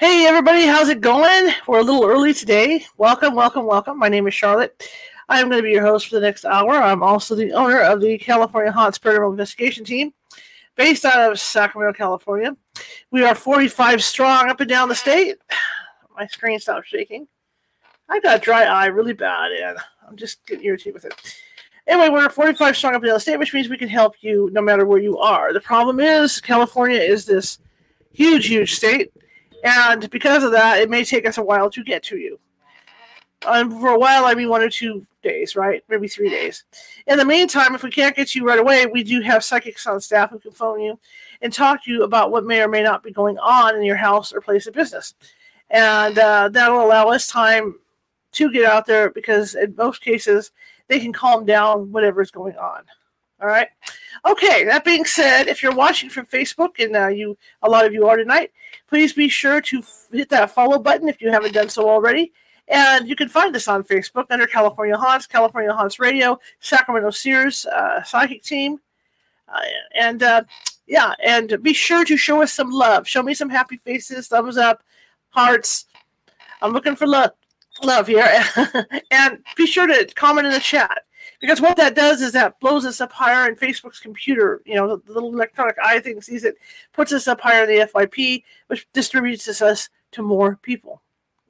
Hey everybody, how's it going? We're a little early today. Welcome, welcome, welcome. My name is Charlotte. I'm going to be your host for the next hour. I'm also the owner of the California Haunts Paranormal Investigation Team, based out of Sacramento, California. We are 45 strong up and down the state. My screen stopped shaking. I got dry eye really bad, and I'm just getting irritated with it. Anyway, we're 45 strong up and down the state, which means we can help you no matter where you are. The problem is, California is this huge, huge state, and because of that, it may take us a while to get to you. And for a while, I mean one or two days, right? Maybe three days. In the meantime, if we can't get you right away, we do have psychics on staff who can phone you and talk to you about what may or may not be going on in your house or place of business. And uh, that'll allow us time to get out there because in most cases they can calm down whatever is going on. All right. Okay. That being said, if you're watching from Facebook, and uh, you, a lot of you are tonight, please be sure to hit that follow button if you haven't done so already. And you can find us on Facebook under California Haunts, California Haunts Radio, Sacramento Sears uh, Psychic Team, uh, and uh, yeah, and be sure to show us some love. Show me some happy faces, thumbs up, hearts. I'm looking for love love here. and be sure to comment in the chat because what that does is that blows us up higher in Facebook's computer. You know, the little electronic eye thing sees it, puts us up higher in the FYP, which distributes us to more people.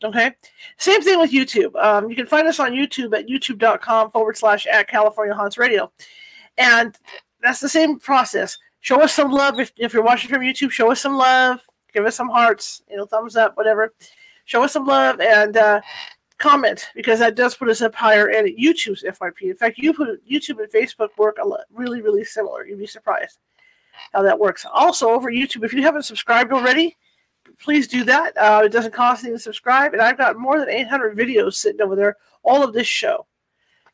Okay. Same thing with YouTube. Um, you can find us on YouTube at youtube.com forward slash at California Haunts Radio. And that's the same process. Show us some love. If, if you're watching from YouTube, show us some love. Give us some hearts, you know, thumbs up, whatever. Show us some love and uh, comment because that does put us up higher in YouTube's FYP. In fact, you put YouTube and Facebook work a lot, really, really similar. You'd be surprised how that works. Also, over YouTube, if you haven't subscribed already, please do that. Uh, it doesn't cost anything to subscribe, and I've got more than 800 videos sitting over there, all of this show.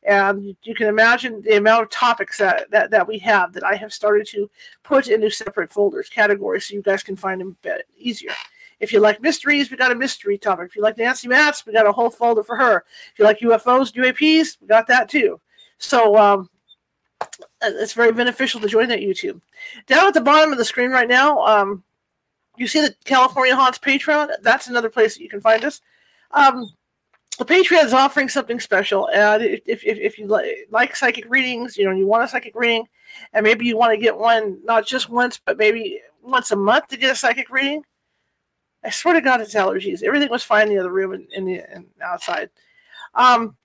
And you can imagine the amount of topics that, that, that we have that I have started to put into separate folders, categories, so you guys can find them easier. If you like mysteries, we got a mystery topic. If you like Nancy Matz, we got a whole folder for her. If you like UFOs, UAPs, we got that too. So um, it's very beneficial to join that YouTube. Down at the bottom of the screen right now, um, you see the California Haunts Patreon. That's another place that you can find us. Um, the Patreon is offering something special, and if, if, if you like, like psychic readings, you know, you want a psychic reading, and maybe you want to get one not just once, but maybe once a month to get a psychic reading, I swear to God, it's allergies. Everything was fine in the other room and in the and outside. Um,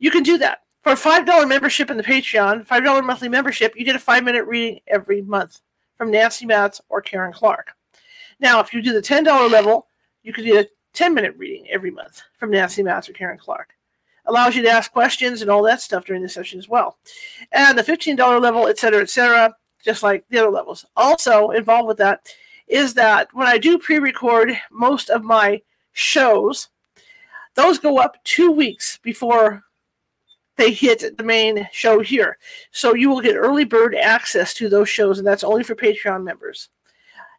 you can do that for a five dollar membership in the Patreon. Five dollar monthly membership, you get a five minute reading every month from Nancy Matz or Karen Clark. Now, if you do the ten dollar level, you can get a ten minute reading every month from Nancy Matz or Karen Clark. Allows you to ask questions and all that stuff during the session as well. And the fifteen dollar level, et cetera, et cetera, just like the other levels. Also involved with that is that when I do pre record most of my shows, those go up two weeks before they hit the main show here. So you will get early bird access to those shows, and that's only for Patreon members.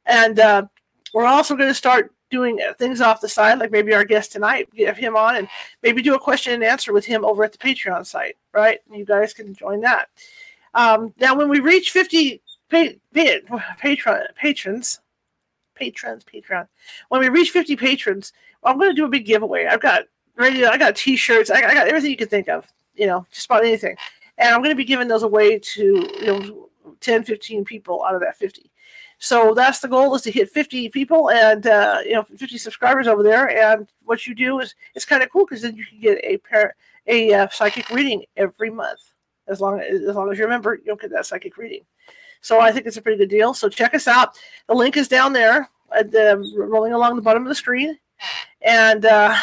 And uh, we're also going to start doing things off the side, like maybe our guest tonight, get him on, and maybe do a question and answer with him over at the Patreon site, right? You guys can join that. Um, now, when we reach 50 pa- pa- patron- patrons, patrons, Patreon. When we reach 50 patrons, I'm going to do a big giveaway. I've got radio, I got T-shirts, I, I got everything you can think of. You know, just about anything, and I'm going to be giving those away to you know 10, 15 people out of that 50. So that's the goal is to hit 50 people and uh, you know 50 subscribers over there. And what you do is it's kind of cool because then you can get a pair a uh, psychic reading every month as long as as long as you remember you'll get that psychic reading. So I think it's a pretty good deal. So check us out. The link is down there, at the, rolling along the bottom of the screen. And uh,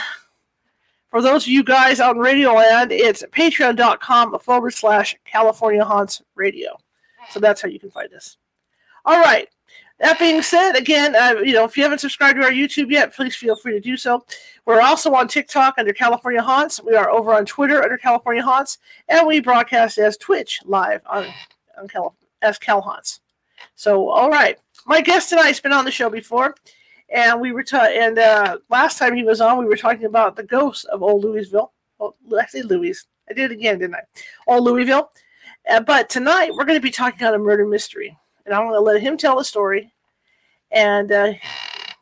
for those of you guys out in Radio Land, it's patreon.com forward slash California Haunts Radio. So that's how you can find us. All right. that being said, again, uh, you know, if you haven't subscribed to our YouTube yet, please feel free to do so. We're also on TikTok under California Haunts. We are over on Twitter under California Haunts, and we broadcast as Twitch live on, on Cal, as Cal Haunts. So, all right, my guest tonight's been on the show before, and we were ta- and uh, last time he was on, we were talking about the ghosts of Old Louisville. Oh, I say Louis. I did it again, didn't I? Old Louisville. Uh, but tonight we're going to be talking on a murder mystery and I'm going to let him tell the story. And uh,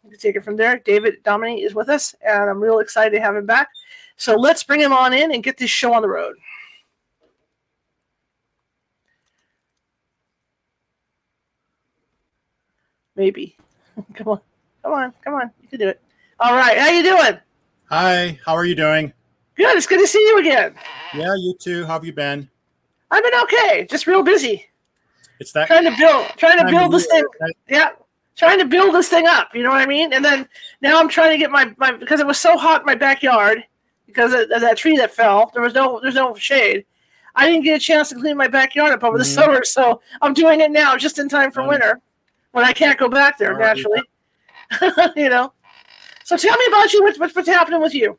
you can take it from there. David Dominé is with us, and I'm real excited to have him back. So let's bring him on in and get this show on the road. Maybe. come on, come on, come on. You can do it. All right, how you doing? Hi, how are you doing? Good. It's good to see you again. Yeah, you too. How have you been? I've been okay. Just real busy. It's that trying to build, trying to build this thing. Yeah, trying to build this thing up. You know what I mean? And then now I'm trying to get my, my because it was so hot in my backyard because of, that tree that fell. There was no there's no shade. I didn't get a chance to clean my backyard up over the mm-hmm. summer, so I'm doing it now just in time for um, winter when I can't go back there naturally. you know. So tell me about you. What's, what's happening with you?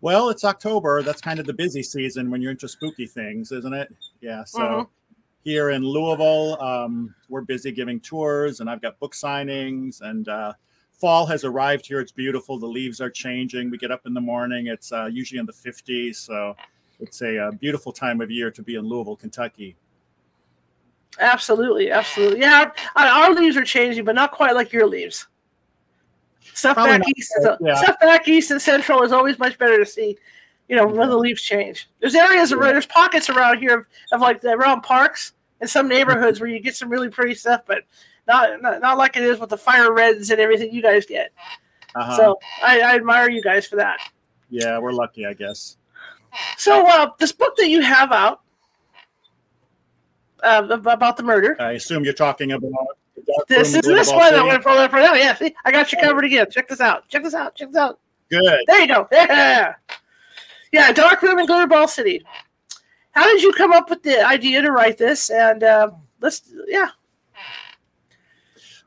Well, it's October. That's kind of the busy season when you're into spooky things, isn't it? Yeah. So mm-hmm here in Louisville. Um, we're busy giving tours, and I've got book signings. And uh, fall has arrived here. It's beautiful. The leaves are changing. We get up in the morning. It's uh, usually in the 50s, so it's a, a, uh, beautiful time of year to be in Louisville, Kentucky. Absolutely, absolutely. Yeah, our, our leaves are changing, but not quite like your leaves. Stuff Probably back east, is, yeah. stuff back east and central is always much better to see you know, when the leaves change. There's areas yeah. there's pockets around here of, of like the, around parks and some neighborhoods where you get some really pretty stuff, but not not, not like it is with the fire reds and everything you guys get. Uh-huh. So I, I, admire you guys for that. Yeah, we're lucky, I guess. So uh, this book that you have out uh, about the murder. I assume you're talking about. This is this one that went for that for now. Yeah, see, I got you covered again. Check this out. Check this out. Check this out. Good. There you go. Yeah. Yeah, Dark Room in Glitterball City. How did you come up with the idea to write this? And uh, let's, yeah.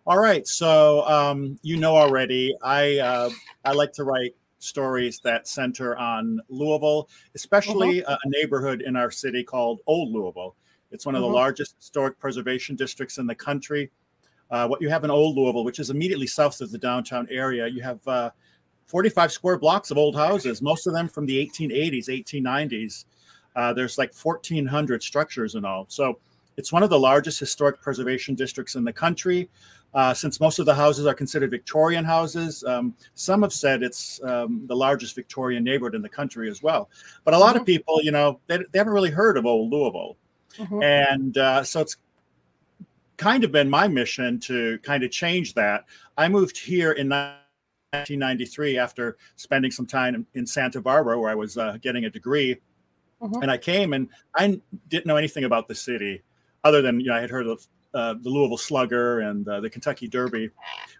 All right. So um, you know already, I uh, I like to write stories that center on Louisville, especially uh-huh. a neighborhood in our city called Old Louisville. It's one of uh-huh. the largest historic preservation districts in the country. Uh, what you have in Old Louisville, which is immediately south of the downtown area, you have uh, 45 square blocks of old houses, most of them from the 1880s, 1890s. Uh, there's like 1,400 structures and all. So it's one of the largest historic preservation districts in the country. Uh, since most of the houses are considered Victorian houses, um, some have said it's um, the largest Victorian neighborhood in the country as well. But a lot mm-hmm. of people, you know, they, they, haven't really heard of Old Louisville. Mm-hmm. And uh, so it's kind of been my mission to kind of change that. I moved here in 1993 after spending some time in Santa Barbara where I was uh, getting a degree. Mm-hmm. And I came and I didn't know anything about the city other than, you know, I had heard of uh, the Louisville Slugger and uh, the Kentucky Derby.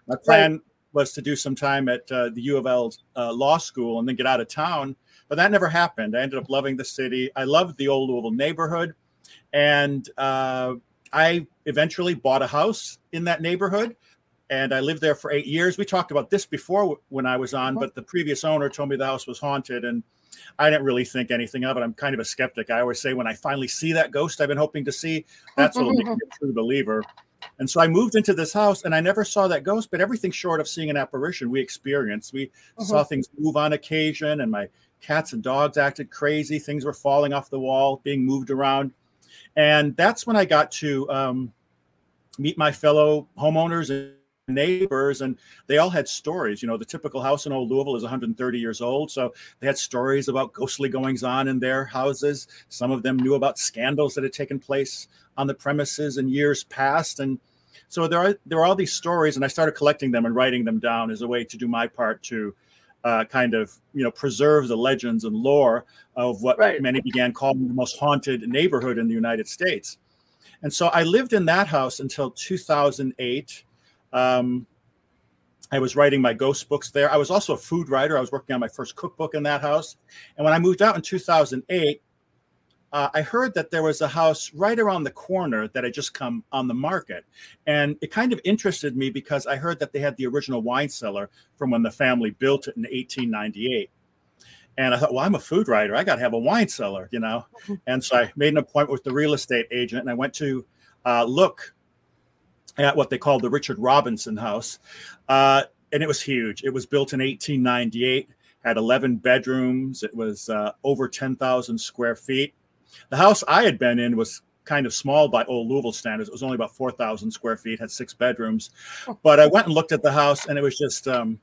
My plan right. was to do some time at uh, the U of L uh, law school and then get out of town. But that never happened. I ended up loving the city. I loved the old Louisville neighborhood. And uh, I eventually bought a house in that neighborhood and I lived there for eight years. We talked about this before when I was on, uh-huh. but the previous owner told me the house was haunted, and I didn't really think anything of it. I'm kind of a skeptic. I always say when I finally see that ghost I've been hoping to see, that's what'll make me a true believer. And so I moved into this house, and I never saw that ghost, but everything short of seeing an apparition we experienced. We uh-huh. saw things move on occasion, and my cats and dogs acted crazy. Things were falling off the wall, being moved around, and that's when I got to um, meet my fellow homeowners and neighbors and they all had stories. You know the typical house in old louisville is 130 years old so they had stories about ghostly goings on in their houses. Some of them knew about scandals that had taken place on the premises in years past and so there are there are all these stories and i started collecting them and writing them down as a way to do my part to uh, kind of you know preserve the legends and lore of what right. many began calling the most haunted neighborhood in the united states and so i lived in that house until 2008 um, I was writing my ghost books there. I was also a food writer. I was working on my first cookbook in that house. And when I moved out in 2008, uh, I heard that there was a house right around the corner that had just come on the market. And it kind of interested me because I heard that they had the original wine cellar from when the family built it in 1898. And I thought, well, I'm a food writer. I got to have a wine cellar, you know? And so I made an appointment with the real estate agent and I went to uh, look at what they called the Richard Robinson house. Uh, and it was huge. It was built in 1898, had 11 bedrooms. It was uh, over 10,000 square feet. The house I had been in was kind of small by old Louisville standards. It was only about 4,000 square feet, had six bedrooms. Oh. But I went and looked at the house and it was just, um,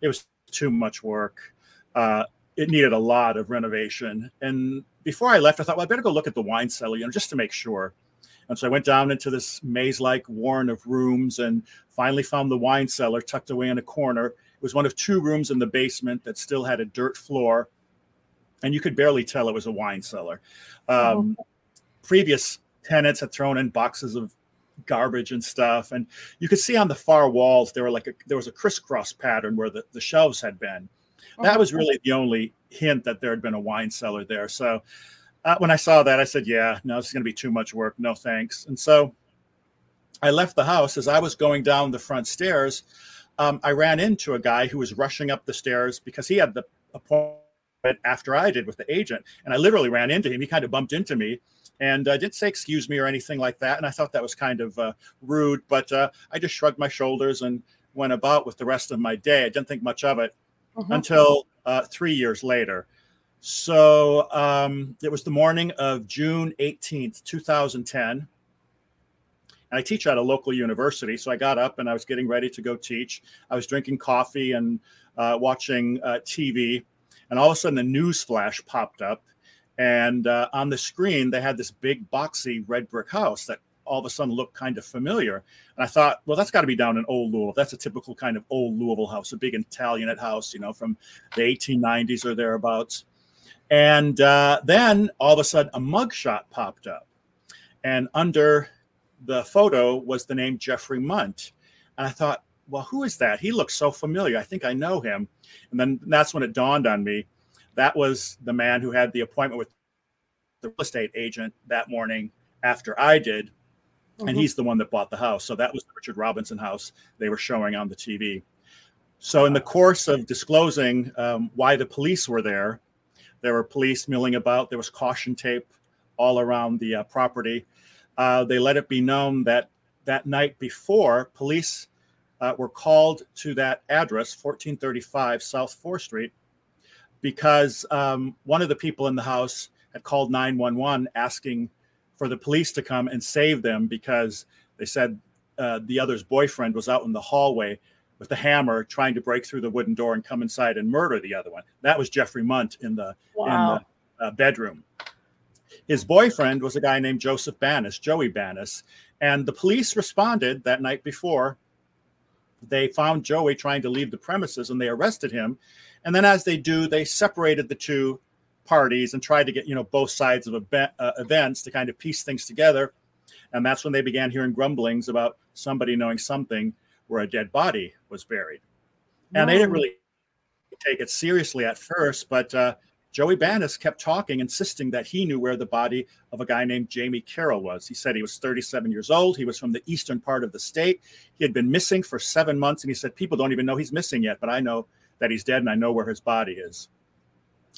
it was too much work. Uh, it needed a lot of renovation. And before I left, I thought, well, I better go look at the wine cellar, you know, just to make sure. And so I went down into this maze like warren of rooms and finally found the wine cellar tucked away in a corner. It was one of two rooms in the basement that still had a dirt floor. And you could barely tell it was a wine cellar. Um, oh. Previous tenants had thrown in boxes of garbage and stuff. And you could see on the far walls, there were like a, there was a crisscross pattern where the, the shelves had been. That was really the only hint that there had been a wine cellar there. So uh, when I saw that, I said, "Yeah, no, this is going to be too much work. No thanks." And so I left the house. As I was going down the front stairs, um, I ran into a guy who was rushing up the stairs because he had the appointment after I did with the agent, and I literally ran into him. He kind of bumped into me, and uh, didn't say excuse me or anything like that. And I thought that was kind of uh, rude, but uh, I just shrugged my shoulders and went about with the rest of my day. I didn't think much of it mm-hmm. until uh, three years later. So um, it was the morning of June 18th, 2010. And I teach at a local university. So I got up and I was getting ready to go teach. I was drinking coffee and uh, watching uh, TV. And all of a sudden, a news flash popped up. And uh, on the screen, they had this big, boxy red brick house that all of a sudden looked kind of familiar. And I thought, well, that's got to be down in Old Louisville. That's a typical kind of old Louisville house, a big Italianate house, you know, from the 1890s or thereabouts. And uh, then all of a sudden, a mugshot popped up. And under the photo was the name Jeffrey Mundt. And I thought, well, who is that? He looks so familiar. I think I know him. And then that's when it dawned on me that was the man who had the appointment with the real estate agent that morning after I did. Mm-hmm. And he's the one that bought the house. So that was the Richard Robinson house they were showing on the TV. So, in the course of disclosing um, why the police were there, there were police milling about. There was caution tape all around the uh, property. Uh, they let it be known that that night before, police uh, were called to that address, 1435 South 4th Street, because um, one of the people in the house had called 911 asking for the police to come and save them because they said uh, the other's boyfriend was out in the hallway with the hammer trying to break through the wooden door and come inside and murder the other one. That was Jeffrey Mundt in the wow. in the uh, bedroom. His boyfriend was a guy named Joseph Banis, Joey Banis, and the police responded that night before. They found Joey trying to leave the premises and they arrested him. And then, as they do, they separated the two parties and tried to get you know both sides of event, uh, events to kind of piece things together. And that's when they began hearing grumblings about somebody knowing something where a dead body was buried. And they didn't really take it seriously at first, but uh, Joey Banis kept talking, insisting that he knew where the body of a guy named Jamie Carroll was. He said he was 37 years old. He was from the eastern part of the state. He had been missing for seven months, and he said, People don't even know he's missing yet, but I know that he's dead and I know where his body is.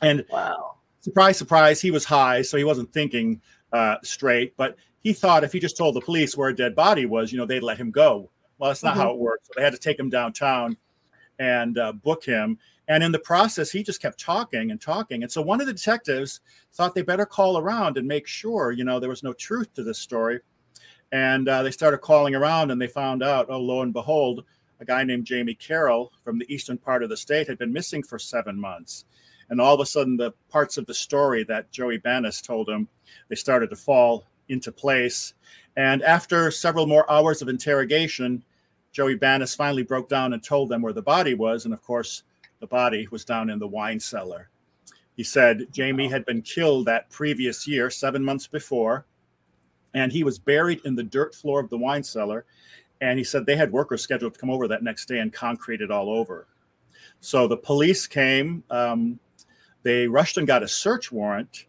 And wow. surprise, surprise, he was high, so he wasn't thinking uh, straight, but he thought if he just told the police where a dead body was, you know, they'd let him go well, that's not mm-hmm. how it works. So they had to take him downtown and uh, book him. And in the process, he just kept talking and talking. And so one of the detectives thought they better call around and make sure, you know, there was no truth to this story. And uh, they started calling around and they found out, oh, lo and behold, a guy named Jamie Carroll from the eastern part of the state had been missing for seven months. And all of a sudden, the parts of the story that Joey Banis told him, they started to fall into place. And after several more hours of interrogation, Joey Banis finally broke down and told them where the body was. And of course, the body was down in the wine cellar. He said Jamie had been killed that previous year, seven months before, and he was buried in the dirt floor of the wine cellar. And he said they had workers scheduled to come over that next day and concrete it all over. So the police came. Um, they rushed and got a search warrant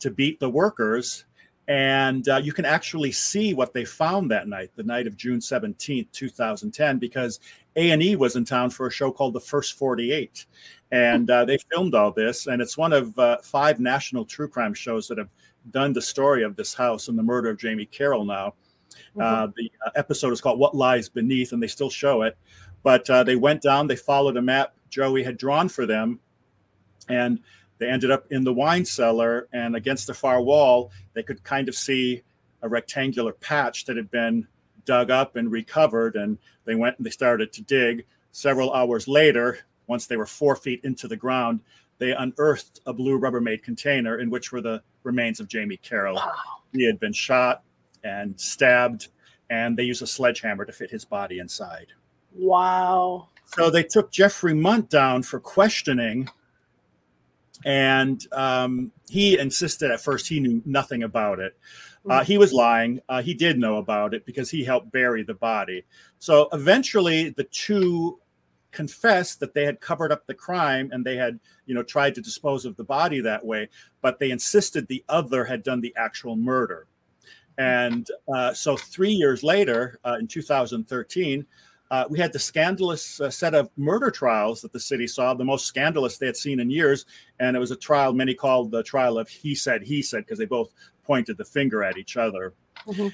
to beat the workers. And uh, you can actually see what they found that night, the night of June 17th, 2010, because A&E was in town for a show called The First 48. And uh, they filmed all this. And it's one of uh, five national true crime shows that have done the story of this house and the murder of Jamie Carroll now. Mm-hmm. Uh, the uh, episode is called What Lies Beneath, and they still show it. But uh, they went down, they followed a map Joey had drawn for them, and they ended up in the wine cellar. And against the far wall, they could kind of see a rectangular patch that had been dug up and recovered. And they went and they started to dig. Several hours later, once they were four feet into the ground, they unearthed a blue Rubbermaid container in which were the remains of Jamie Carroll. Wow. He had been shot and stabbed, and they used a sledgehammer to fit his body inside. Wow. So they took Jeffrey Mundt down for questioning, and um, he insisted at first he knew nothing about it. Uh, he was lying. Uh, he did know about it because he helped bury the body. So eventually, the two confessed that they had covered up the crime and they had, you know, tried to dispose of the body that way. But they insisted the other had done the actual murder. And uh, so, three years later, uh, in 2013, uh, we had the scandalous uh, set of murder trials that the city saw, the most scandalous they had seen in years. And it was a trial many called the trial of he said, he said, because they both pointed the finger at each other. Mm-hmm.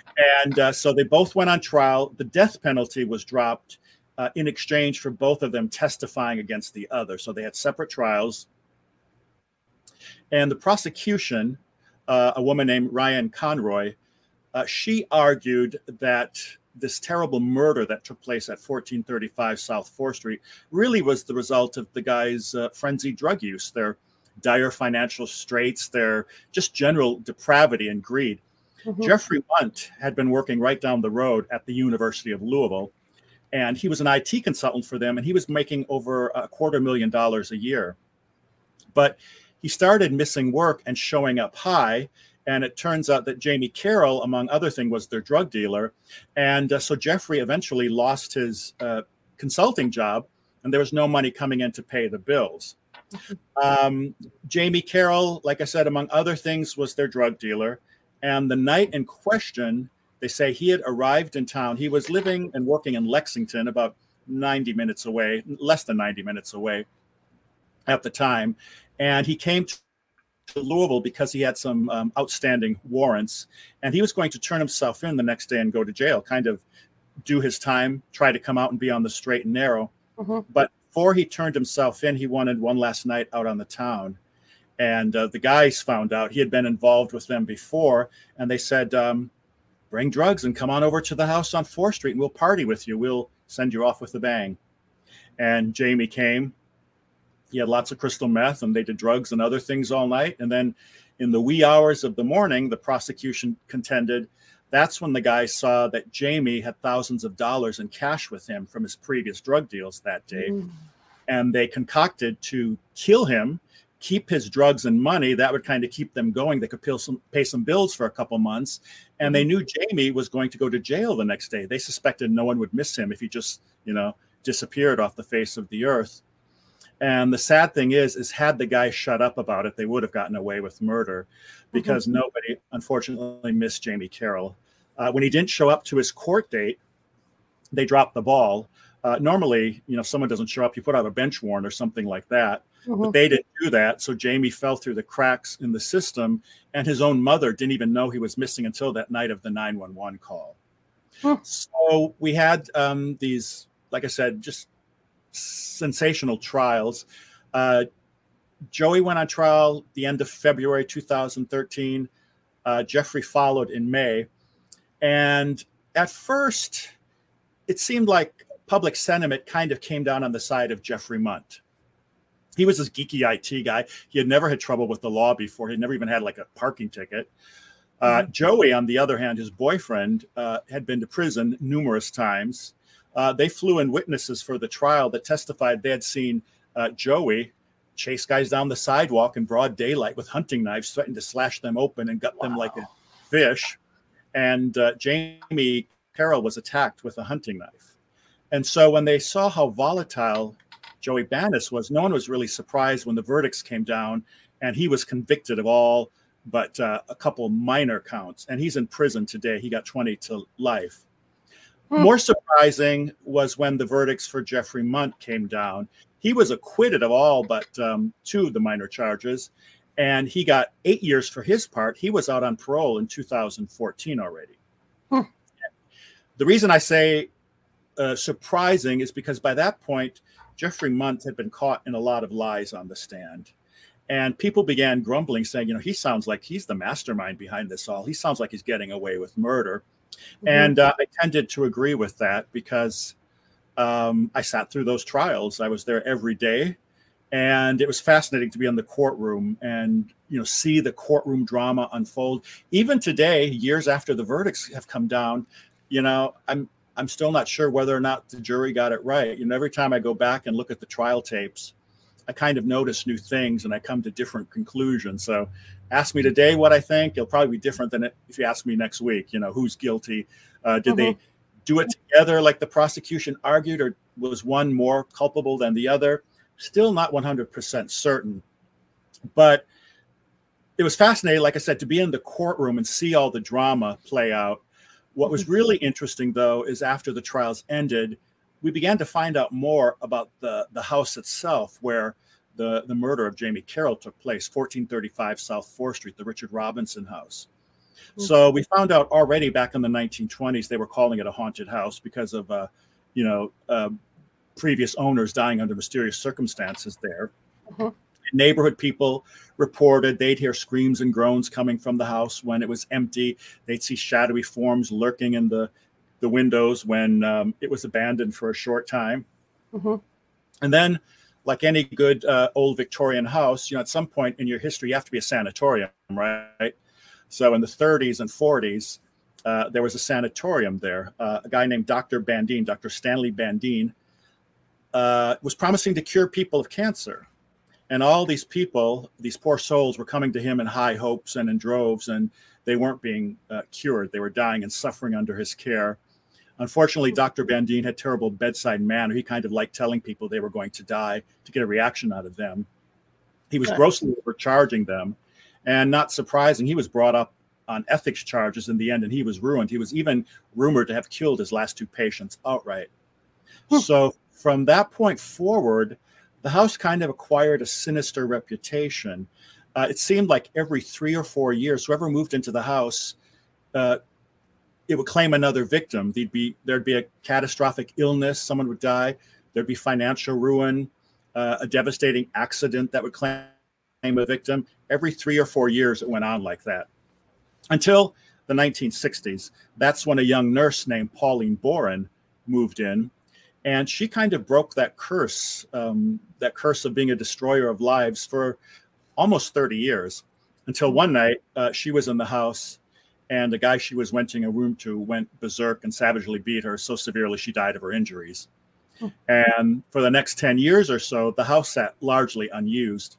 And uh, so they both went on trial. The death penalty was dropped uh, in exchange for both of them testifying against the other. So they had separate trials. And the prosecution, uh, a woman named Ryan Conroy, uh, she argued that this terrible murder that took place at 1435 South 4th Street really was the result of the guy's uh, frenzied drug use, their dire financial straits, their just general depravity and greed. Mm-hmm. Jeffrey Mundt had been working right down the road at the University of Louisville, and he was an IT consultant for them, and he was making over a quarter million dollars a year. But he started missing work and showing up high and it turns out that Jamie Carroll, among other things, was their drug dealer. And uh, so Jeffrey eventually lost his uh, consulting job, and there was no money coming in to pay the bills. Um, Jamie Carroll, like I said, among other things, was their drug dealer. And the night in question, they say he had arrived in town. He was living and working in Lexington, about 90 minutes away, less than 90 minutes away at the time. And he came to Louisville because he had some um, outstanding warrants, and he was going to turn himself in the next day and go to jail, kind of do his time, try to come out and be on the straight and narrow. Mm-hmm. But before he turned himself in, he wanted one last night out on the town. And uh, the guys found out he had been involved with them before, and they said, um, "Bring drugs and come on over to the house on Fourth Street, and we'll party with you. We'll send you off with a bang." And Jamie came, he had lots of crystal meth and they did drugs and other things all night. And then in the wee hours of the morning, the prosecution contended that's when the guy saw that Jamie had thousands of dollars in cash with him from his previous drug deals that day. Mm. And they concocted to kill him, keep his drugs and money. That would kind of keep them going. They could pay some, pay some bills for a couple months. And they mm-hmm. knew Jamie was going to go to jail the next day. They suspected no one would miss him if he just, you know, disappeared off the face of the earth. And the sad thing is, is had the guy shut up about it, they would have gotten away with murder, because mm-hmm. nobody, unfortunately, missed Jamie Carroll. Uh, when he didn't show up to his court date, they dropped the ball. Uh, normally, you know, someone doesn't show up, you put out a bench warrant or something like that. Mm-hmm. But they didn't do that. So Jamie fell through the cracks in the system, and his own mother didn't even know he was missing until that night of the 911 call. So we had um, these, like I said, just sensational trials. Uh, Joey went on trial the end of February 2013. Uh, Jeffrey followed in May. And at first, it seemed like public sentiment kind of came down on the side of Jeffrey Mundt. He was this geeky IT guy. He had never had trouble with the law before. He'd never even had like a parking ticket. Uh, mm-hmm. Joey, on the other hand, his boyfriend, uh, had been to prison numerous times. Uh, they flew in witnesses for the trial that testified they had seen uh, Joey chase guys down the sidewalk in broad daylight with hunting knives, threatened to slash them open and gut wow. them like a fish. And uh, Jamie Carroll was attacked with a hunting knife. And so when they saw how volatile Joey Banis was, no one was really surprised when the verdicts came down and he was convicted of all but uh, a couple minor counts. And he's in prison today. He got 20 to life. Hmm. More surprising was when the verdicts for Jeffrey Mundt came down. He was acquitted of all but um, two of the minor charges, and he got eight years for his part. He was out on parole in 2014 already. Hmm. The reason I say uh, surprising is because by that point, Jeffrey Mundt had been caught in a lot of lies on the stand. And people began grumbling, saying, you know, he sounds like he's the mastermind behind this all. He sounds like he's getting away with murder. Mm-hmm. And uh, I tended to agree with that because um, I sat through those trials. I was there every day. And it was fascinating to be in the courtroom and you know see the courtroom drama unfold. Even today, years after the verdicts have come down, you know, I'm I'm still not sure whether or not the jury got it right. You know, every time I go back and look at the trial tapes, I kind of notice new things and I come to different conclusions. So ask me today what I think. It'll probably be different than if you ask me next week, you know, who's guilty. Uh, did mm-hmm. they do it together like the prosecution argued, or was one more culpable than the other? Still not 100% certain. But it was fascinating, like I said, to be in the courtroom and see all the drama play out. What was mm-hmm. really interesting, though, is after the trials ended, we began to find out more about the, the house itself, where the, the murder of Jamie Carroll took place, 1435 South 4th Street, the Richard Robinson house. So we found out already back in the 1920s they were calling it a haunted house because of, uh, you know, uh, previous owners dying under mysterious circumstances there. Mm-hmm. Neighborhood people reported they'd hear screams and groans coming from the house when it was empty. They'd see shadowy forms lurking in the the windows when um, it was abandoned for a short time. Mm-hmm. And then, like any good uh, old Victorian house, you know, at some point in your history, you have to be a sanatorium, right? So in the 30s and 40s, uh, there was a sanatorium there. Uh, a guy named Dr. Bandine, Dr. Stanley Bandine, uh, was promising to cure people of cancer. And all these people, these poor souls, were coming to him in high hopes and in droves, and they weren't being uh, cured. They were dying and suffering under his care. Unfortunately, Dr. Bandine had terrible bedside manner. He kind of liked telling people they were going to die to get a reaction out of them. He was grossly overcharging them. And not surprising, he was brought up on ethics charges in the end and he was ruined. He was even rumored to have killed his last two patients outright. Hmm. So from that point forward, the house kind of acquired a sinister reputation. Uh, it seemed like every three or four years, whoever moved into the house uh, it would claim another victim. There'd be there'd be a catastrophic illness, someone would die. There'd be financial ruin, uh, a devastating accident that would claim a victim. Every three or four years, it went on like that until the 1960s. That's when a young nurse named Pauline Boren moved in, and she kind of broke that curse, um, that curse of being a destroyer of lives for almost 30 years. Until one night, uh, she was in the house and the guy she was renting a room to went berserk and savagely beat her so severely she died of her injuries. Oh. And for the next 10 years or so, the house sat largely unused,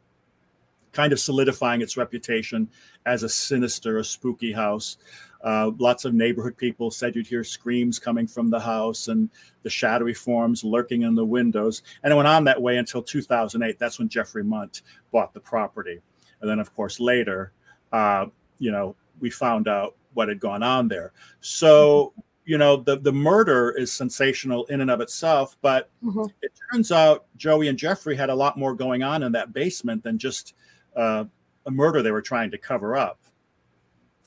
kind of solidifying its reputation as a sinister, a spooky house. Uh, lots of neighborhood people said you'd hear screams coming from the house and the shadowy forms lurking in the windows. And it went on that way until 2008. That's when Jeffrey Mundt bought the property. And then, of course, later, uh, you know, we found out what had gone on there. So, mm-hmm. you know, the the murder is sensational in and of itself, but mm-hmm. it turns out Joey and Jeffrey had a lot more going on in that basement than just uh, a murder they were trying to cover up.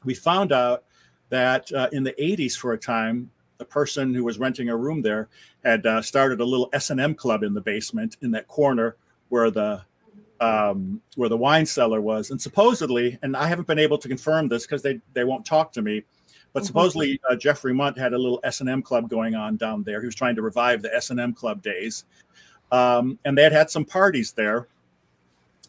We found out that uh, in the 80s, for a time, the person who was renting a room there had uh, started a little S&M club in the basement in that corner where the um, where the wine cellar was, and supposedly, and I haven't been able to confirm this because they they won't talk to me, but mm-hmm. supposedly uh, Jeffrey Mundt had a little S and M club going on down there. He was trying to revive the S and M club days, um, and they had had some parties there.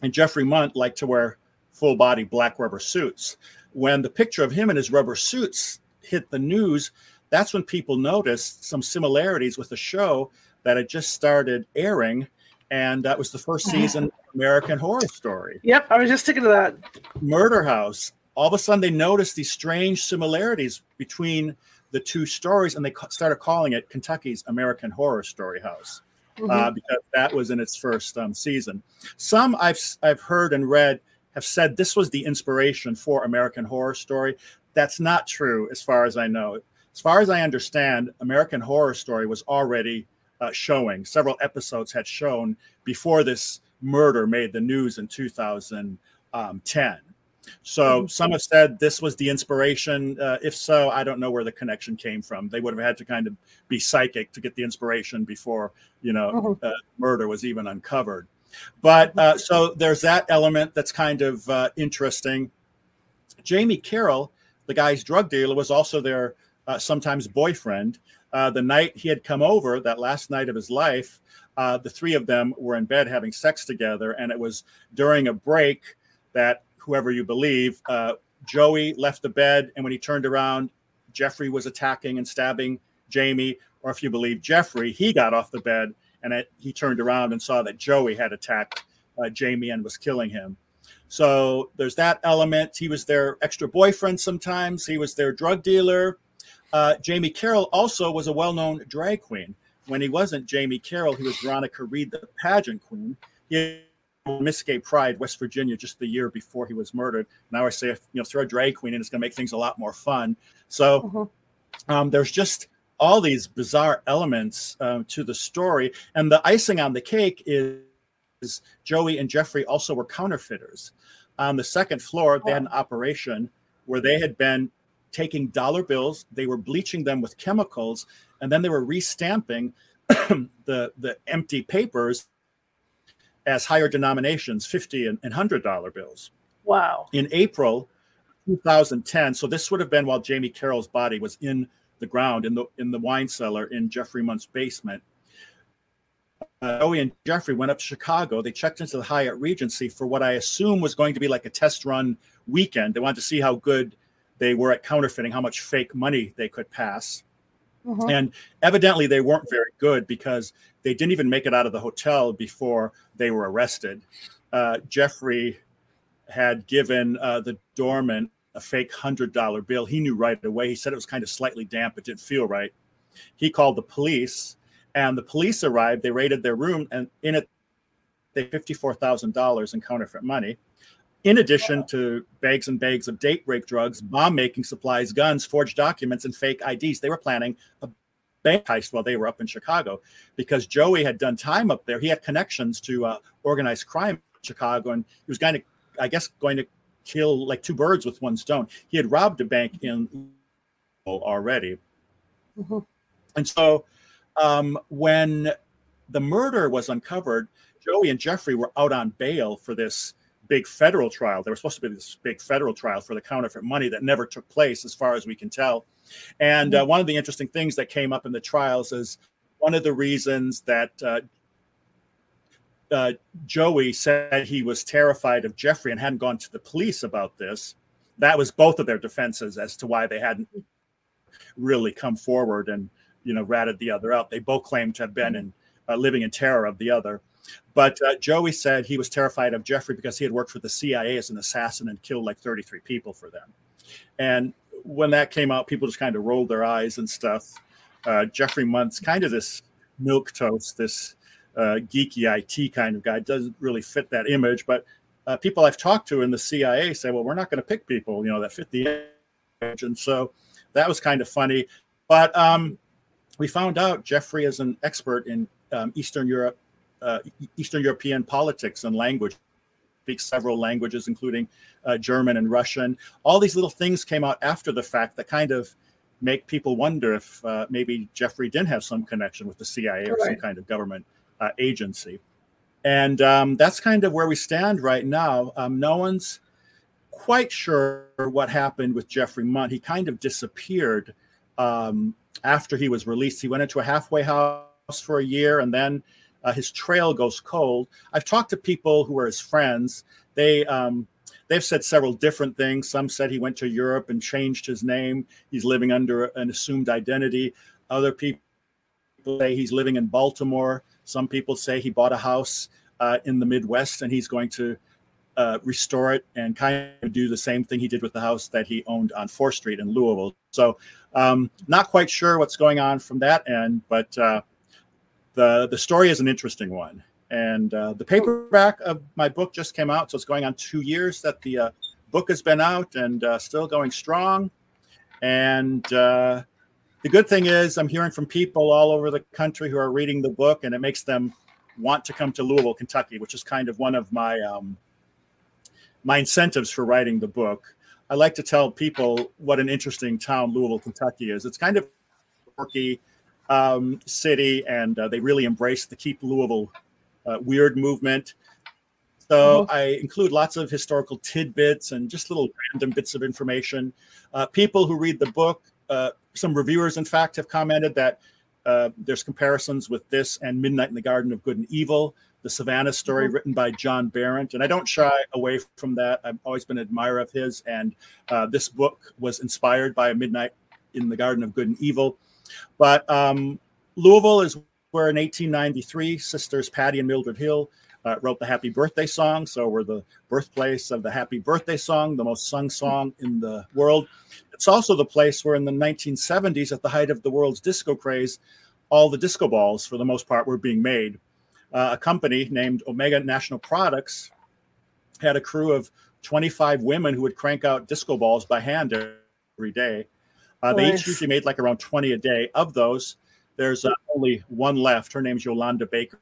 And Jeffrey Mundt liked to wear full body black rubber suits. When the picture of him in his rubber suits hit the news, that's when people noticed some similarities with the show that had just started airing and that was the first season of American Horror Story. Yep, I was just thinking of that. Murder House. All of a sudden, they noticed these strange similarities between the two stories, and they started calling it Kentucky's American Horror Story House uh, mm-hmm. uh, because that was in its first um, season. Some I've I've heard and read have said this was the inspiration for American Horror Story. That's not true, as far as I know. As far as I understand, American Horror Story was already uh, showing. Several episodes had shown before this murder made the news in 2010. So hmm. some have said this was the inspiration. Uh, if so, I don't know where the connection came from. They would have had to kind of be psychic to get the inspiration before you know mm-hmm. uh, murder was even uncovered. But uh, so there's that element that's kind of uh, interesting. Jamie Carroll, the guy's drug dealer, was also their uh, sometimes boyfriend. Uh, the night he had come over, that last night of his life, uh, the three of them were in bed having sex together, and it was during a break that whoever you believe, uh, Joey left the bed, and when he turned around, Jeffrey was attacking and stabbing Jamie. Or if you believe Jeffrey, he got off the bed and it, he turned around and saw that Joey had attacked uh, Jamie and was killing him. So there's that element. He was their extra boyfriend sometimes. He was their drug dealer. Uh, Jamie Carroll also was a well-known drag queen. When he wasn't Jamie Carroll, he was Veronica Reed, the pageant queen. He Miss Gay Pride, West Virginia, just the year before he was murdered. Now I always say, if, you know, throw a drag queen in, it's going to make things a lot more fun. So mm-hmm. um, there's just all these bizarre elements um, to the story. And the icing on the cake is, is, Joey and Jeffrey also were counterfeiters. On the second floor, they had an operation where they had been taking dollar bills, they were bleaching them with chemicals, and then they were restamping the, the empty papers as higher denominations, 50 and, and $100 bills. Wow. In April 2010, so this would have been while Jamie Carroll's body was in the ground in the in the wine cellar in Jeffrey Mundt's basement. Uh, Joey and Jeffrey went up to Chicago. They checked into the Hyatt Regency for what I assume was going to be like a test run weekend. They wanted to see how good they were at counterfeiting, how much fake money they could pass. Mm-hmm. And evidently, they weren't very good because they didn't even make it out of the hotel before they were arrested. Uh, Jeffrey had given uh, the doorman a fake hundred dollar bill. He knew right away. He said it was kind of slightly damp. It didn't feel right. He called the police, and the police arrived. They raided their room, and in it, they fifty four thousand dollars in counterfeit money. In addition to bags and bags of date rape drugs, bomb making supplies, guns, forged documents, and fake IDs. They were planning a bank heist while they were up in Chicago because Joey had done time up there. He had connections to uh, organized crime in Chicago, and he was going to, I guess, going to kill like two birds with one stone. He had robbed a bank in already. Mm-hmm. And so um, when the murder was uncovered, Joey and Jeffrey were out on bail for this big federal trial. There was supposed to be this big federal trial for the counterfeit money that never took place, as far as we can tell. And uh, mm-hmm. one of the interesting things that came up in the trials is one of the reasons that uh, uh, Joey said he was terrified of Jeffrey and hadn't gone to the police about this. That was both of their defenses as to why they hadn't really come forward and you know ratted the other out. They both claimed to have been in uh, living in terror of the other. But uh, Joey said he was terrified of Jeffrey because he had worked for the CIA as an assassin and killed like 33 people for them. And when that came out, people just kind of rolled their eyes and stuff. Uh, Jeffrey Mundt's kind of this milk toast, this uh, geeky IT kind of guy. Doesn't really fit that image, but uh, people I've talked to in the CIA say, well, we're not going to pick people, you know, that fit the image. And so that was kind of funny. But um, we found out Jeffrey is an expert in um, Eastern Europe, uh, Eastern European politics and language. Speaks several languages, including uh, German and Russian. All these little things came out after the fact that kind of make people wonder if uh, maybe Jeffrey didn't have some connection with the CIA or right. some kind of government uh, agency. And um, that's kind of where we stand right now. Um, no one's quite sure what happened with Jeffrey Mundt. He kind of disappeared um, after he was released. He went into a halfway house for a year and then uh, his trail goes cold. I've talked to people who are his friends. They, um, they've said several different things. Some said he went to Europe and changed his name. He's living under an assumed identity. Other people say he's living in Baltimore. Some people say he bought a house uh, in the Midwest and he's going to uh, restore it and kind of do the same thing he did with the house that he owned on 4th Street in Louisville. So, um, not quite sure what's going on from that end, but uh, the the story is an interesting one. And uh, the paperback of my book just came out, so it's going on two years that the uh, book has been out and uh, still going strong. And uh, the good thing is, I'm hearing from people all over the country who are reading the book, and it makes them want to come to Louisville, Kentucky, which is kind of one of my um, my incentives for writing the book. I like to tell people what an interesting town Louisville, Kentucky is. It's kind of quirky um, city, and uh, they really embrace the Keep Louisville uh, Weird movement. So mm-hmm. I include lots of historical tidbits and just little random bits of information. Uh, people who read the book, uh, some reviewers, in fact, have commented that uh, there's comparisons with this and Midnight in the Garden of Good and Evil, the Savannah story mm-hmm. written by John Berendt. And I don't shy away from that. I've always been an admirer of his. And uh, this book was inspired by a Midnight in the Garden of Good and Evil. But um, Louisville is where in 1893, sisters Patty and Mildred Hill uh, wrote the Happy Birthday song. So we're the birthplace of the Happy Birthday song, the most sung song in the world. It's also the place where in the 1970s, at the height of the world's disco craze, all the disco balls, for the most part, were being made. Uh, a company named Omega National Products had a crew of 25 women who would crank out disco balls by hand every day. Uh, they each usually made like around 20 a day. Of those, there's uh, only one left. Her name's Yolanda Baker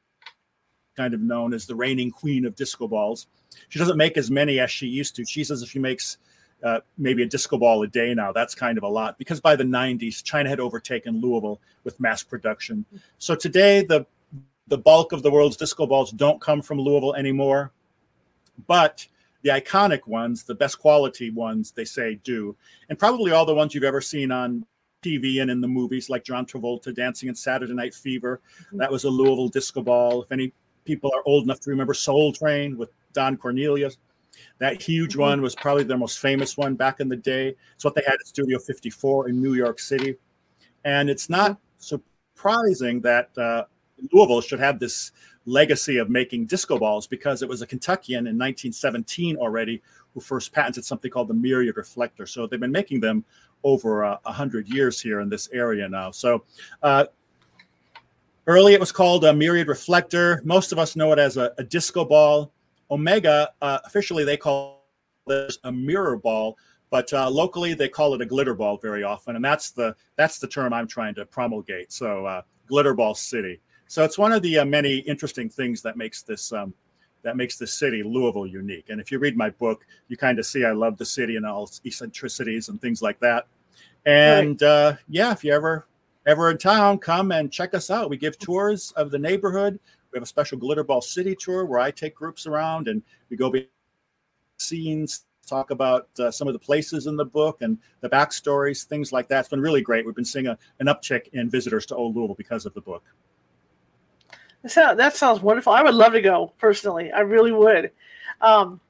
kind of known as the reigning queen of disco balls. She doesn't make as many as she used to. She says if she makes uh, maybe a disco ball a day now, that's kind of a lot because by the 90s, China had overtaken Louisville with mass production. So today, the the bulk of the world's disco balls don't come from Louisville anymore, but the iconic ones, the best quality ones, they say do, and probably all the ones you've ever seen on TV and in the movies, like John Travolta dancing in Saturday Night Fever. That was a Louisville disco ball. If any people are old enough to remember Soul Train with Don Cornelius. That huge mm-hmm. one was probably their most famous one back in the day. It's what they had at Studio 54 in New York City. And it's not mm-hmm. surprising that uh, Louisville should have this legacy of making disco balls because it was a Kentuckian in 1917 already who first patented something called the myriad reflector. So they've been making them over a uh, hundred years here in this area now. So uh, Early, it was called a myriad reflector. Most of us know it as a, a disco ball. Omega, uh, officially, they call this a mirror ball, but uh, locally they call it a glitter ball very often, and that's the that's the term I'm trying to promulgate. So, uh, glitter ball city. So it's one of the uh, many interesting things that makes this um, that makes this city Louisville unique. And if you read my book, you kind of see I love the city and all its eccentricities and things like that. And right. Uh, yeah, if you ever ever in town, come and check us out. We give tours of the neighborhood. We have a special Glitterball City tour where I take groups around and we go behind scenes, talk about uh, some of the places in the book and the backstories, things like that. It's been really great. We've been seeing a, an uptick in visitors to Old Louisville because of the book. That sounds, that sounds wonderful. I would love to go personally. I really would. Um,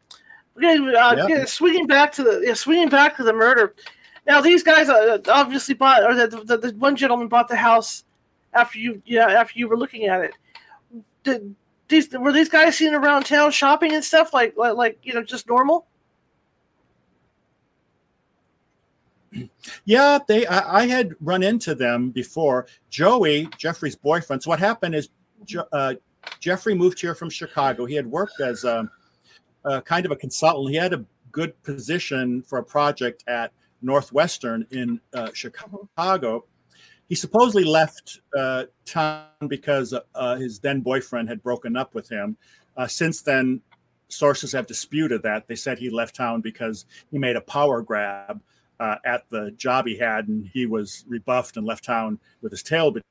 okay, uh, yeah. swinging back to the yeah, swinging back to the murder. Now these guys uh, obviously bought, or the, the, the, one gentleman bought the house after you, yeah, after you were looking at it. Did these were these guys seen around town shopping and stuff like, like, like you know, just normal? Yeah, they. I, I, had run into them before. Joey, Jeffrey's boyfriend. So what happened is, uh, Jeffrey moved here from Chicago. He had worked as a, a kind of a consultant. He had a good position for a project at Northwestern in uh, Chicago. He supposedly left uh, town because uh, his then boyfriend had broken up with him. Uh, since then, sources have disputed that. They said he left town because he made a power grab uh, at the job he had, and he was rebuffed and left town with his tail between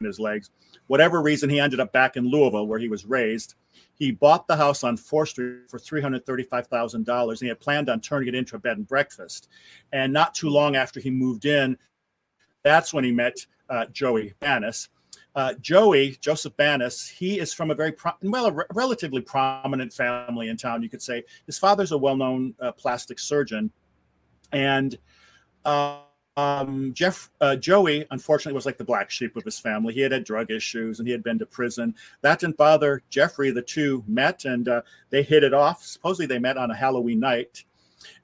his legs. Whatever reason, he ended up back in Louisville, where he was raised. He bought the house on 4th Street for $335,000 and he had planned on turning it into a bed and breakfast. And not too long after he moved in, that's when he met uh, Joey Banis. Uh, Joey, Joseph Banis, he is from a very, pro- well, a re- relatively prominent family in town, you could say. His father's a well known uh, plastic surgeon. And uh, um, Jeff uh, Joey, unfortunately, was like the black sheep of his family. He had had drug issues and he had been to prison. That didn't bother Jeffrey. The two met and uh, they hit it off. Supposedly, they met on a Halloween night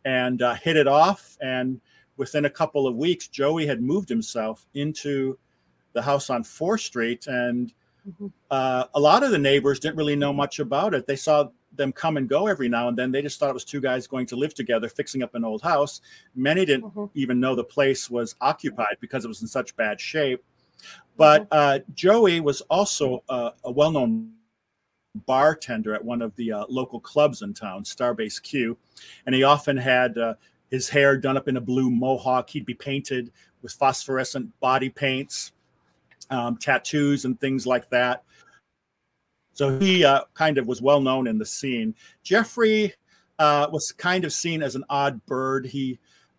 and uh, hit it off. And within a couple of weeks, Joey had moved himself into the house on Fourth Street and mm-hmm. uh, a lot of the neighbors didn't really know much about it. They saw them come and go every now and then. They just thought it was two guys going to live together, fixing up an old house. Many didn't mm-hmm. even know the place was occupied because it was in such bad shape. But mm-hmm. uh, Joey was also uh, a well known bartender at one of the uh, local clubs in town, Starbase Q. And he often had uh, his hair done up in a blue mohawk. He'd be painted with phosphorescent body paints, um, tattoos, and things like that. So he uh, kind of was well known in the scene. Jeffrey uh, was kind of seen as an odd bird. He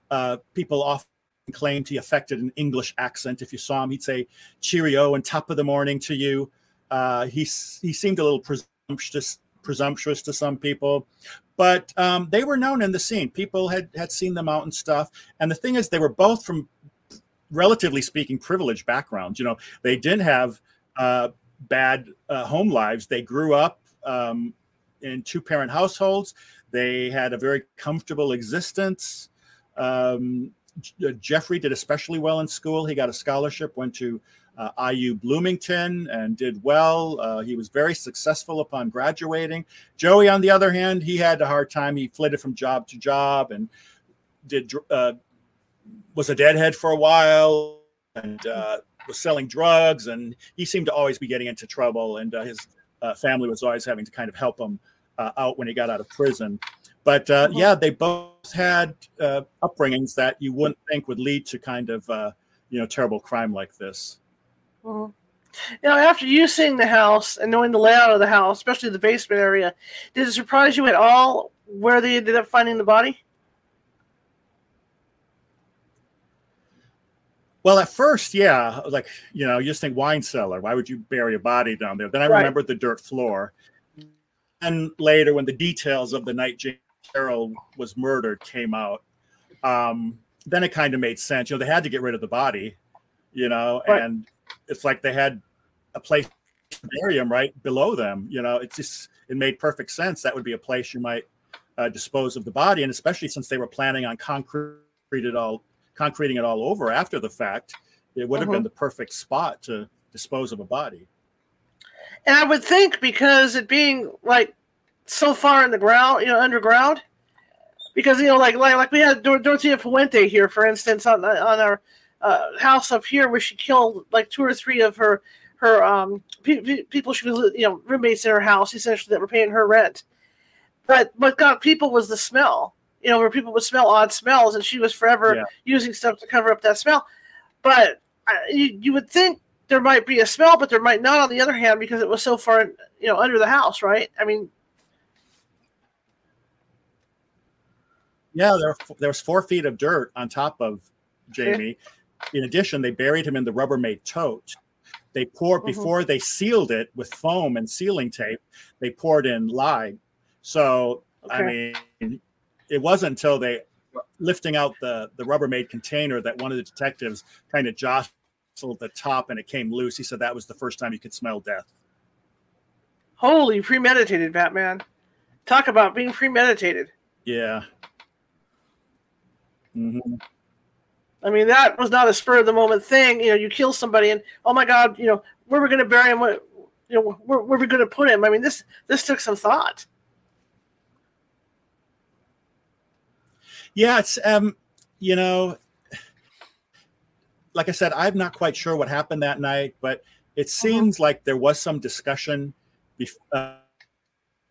uh, people often claimed he affected an English accent. If you saw him, he'd say "cheerio" and "top of the morning" to you. Uh, he he seemed a little presumptuous presumptuous to some people, but um, they were known in the scene. People had had seen them out and stuff. And the thing is, they were both from relatively speaking privileged backgrounds. You know, they didn't have uh, bad uh, home lives. They grew up um, in two parent households. They had a very comfortable existence. Um, uh, Jeffrey did especially well in school. He got a scholarship, went to uh, IU Bloomington and did well. Uh, he was very successful upon graduating. Joey, on the other hand, he had a hard time. He flitted from job to job and did uh, was a deadhead for a while and uh, was selling drugs, and he seemed to always be getting into trouble. And uh, his uh, family was always having to kind of help him uh, out when he got out of prison. But uh, mm-hmm. yeah, they both had uh, upbringings that you wouldn't think would lead to kind of uh, you know terrible crime like this. Mm-hmm. Now, after you seeing the house and knowing the layout of the house, especially the basement area, did it surprise you at all where they ended up finding the body? Well, at first, yeah, like you know, you just think wine cellar. Why would you bury a body down there? Then I right. remembered the dirt floor, and later when the details of the night James Carroll was murdered came out, um, then it kind of made sense. You know, they had to get rid of the body, you know, right. and it's like they had a place to bury him right below them. You know, it just it made perfect sense. That would be a place you might uh, dispose of the body, and especially since they were planning on concrete it all concreting it all over after the fact, it would have been mm-hmm. the perfect spot to dispose of a body. And I would think because it being like so far in the ground, you know, underground, because you know, like like, like we had Dor- Dorothea Puente here, for instance, on on our uh, house up here, where she killed like two or three of her her um pe- pe- people she was you know roommates in her house essentially that were paying her rent. But what got people was the smell you know, where people would smell odd smells, and she was forever yeah. using stuff to cover up that smell. But uh, you, you would think there might be a smell, but there might not on the other hand because it was so far, you know, under the house, right? I mean, yeah, there there was four feet of dirt on top of Jamie. In addition, they buried him in the Rubbermaid tote. They poured mm-hmm. before they sealed it with foam and sealing tape. They poured in lye. So okay. I mean, it wasn't until they lifting out the the Rubbermaid container that one of the detectives kind of jostled the top and it came loose. He said that was the first time he could smell death. Holy premeditated, Batman! Talk about being premeditated. Yeah. Mm-hmm. I mean, that was not a spur of the moment thing. You know, you kill somebody and oh my god, you know, where are we going to bury him? What, you know, where, where are we going to put him? I mean, this this took some thought. Yeah, it's um, you know, like I said, I'm not quite sure what happened that night, but it uh-huh. seems uh-huh. like there was some discussion. Before, uh,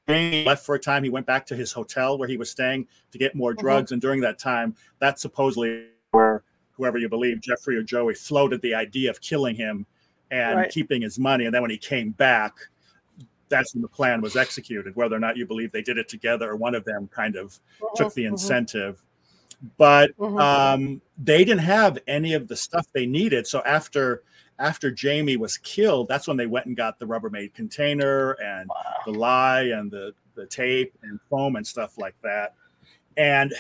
he left for a time. He went back to his hotel where he was staying to get more uh-huh. drugs, uh-huh. and during that time, that's supposedly where whoever you believe, Jeffrey or Joey, floated the idea of killing him and right. keeping his money. And then when he came back, that's when the plan was executed. Whether or not you believe they did it together, or one of them kind of uh-huh. took the incentive but mm-hmm. um, they didn't have any of the stuff they needed. So after after Jamie was killed, that's when they went and got the Rubbermaid container and wow. the lye and the the tape and foam and stuff like that. And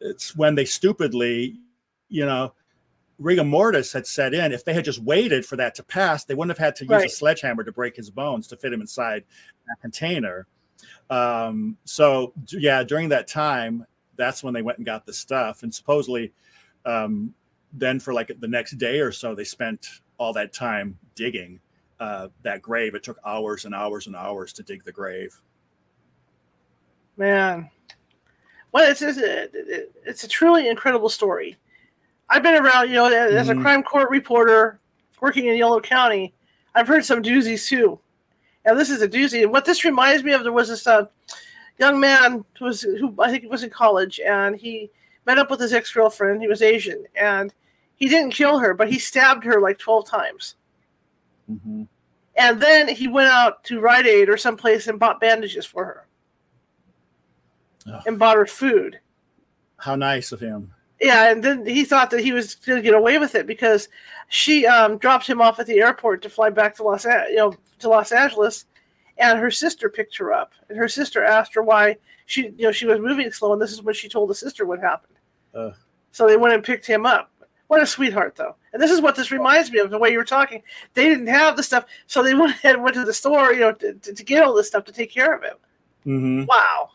it's when they stupidly, you know, rigor mortis had set in. If they had just waited for that to pass, they wouldn't have had to use right. a sledgehammer to break his bones to fit him inside that container. Um, so yeah, during that time, that's when they went and got the stuff. And supposedly, um, then for like the next day or so, they spent all that time digging uh, that grave. It took hours and hours and hours to dig the grave. Man, well, it's it's a, it's a truly incredible story. I've been around, you know, as a Mhm. crime court reporter working in Yolo County. I've heard some doozies too, and this is a doozy. And what this reminds me of, there was this uh, young man who was who I think was in college, and he met up with his ex girlfriend. He was Asian, and he didn't kill her, but he stabbed her like twelve times. Mhm. And then he went out to Rite Aid or someplace and bought bandages for her and bought her food. How nice of him. Yeah, and then he thought that he was going to get away with it because she um, dropped him off at the airport to fly back to Los, you know, to Los Angeles, and her sister picked her up, and her sister asked her why she, you know, she was moving slow, and this is when she told the sister what happened. Ugh. So they went and picked him up. What a sweetheart, though. And this is what this reminds me of the way you were talking. They didn't have the stuff, so they went ahead and went to the store, you know, to, to, to get all this stuff to take care of him. hmm Wow.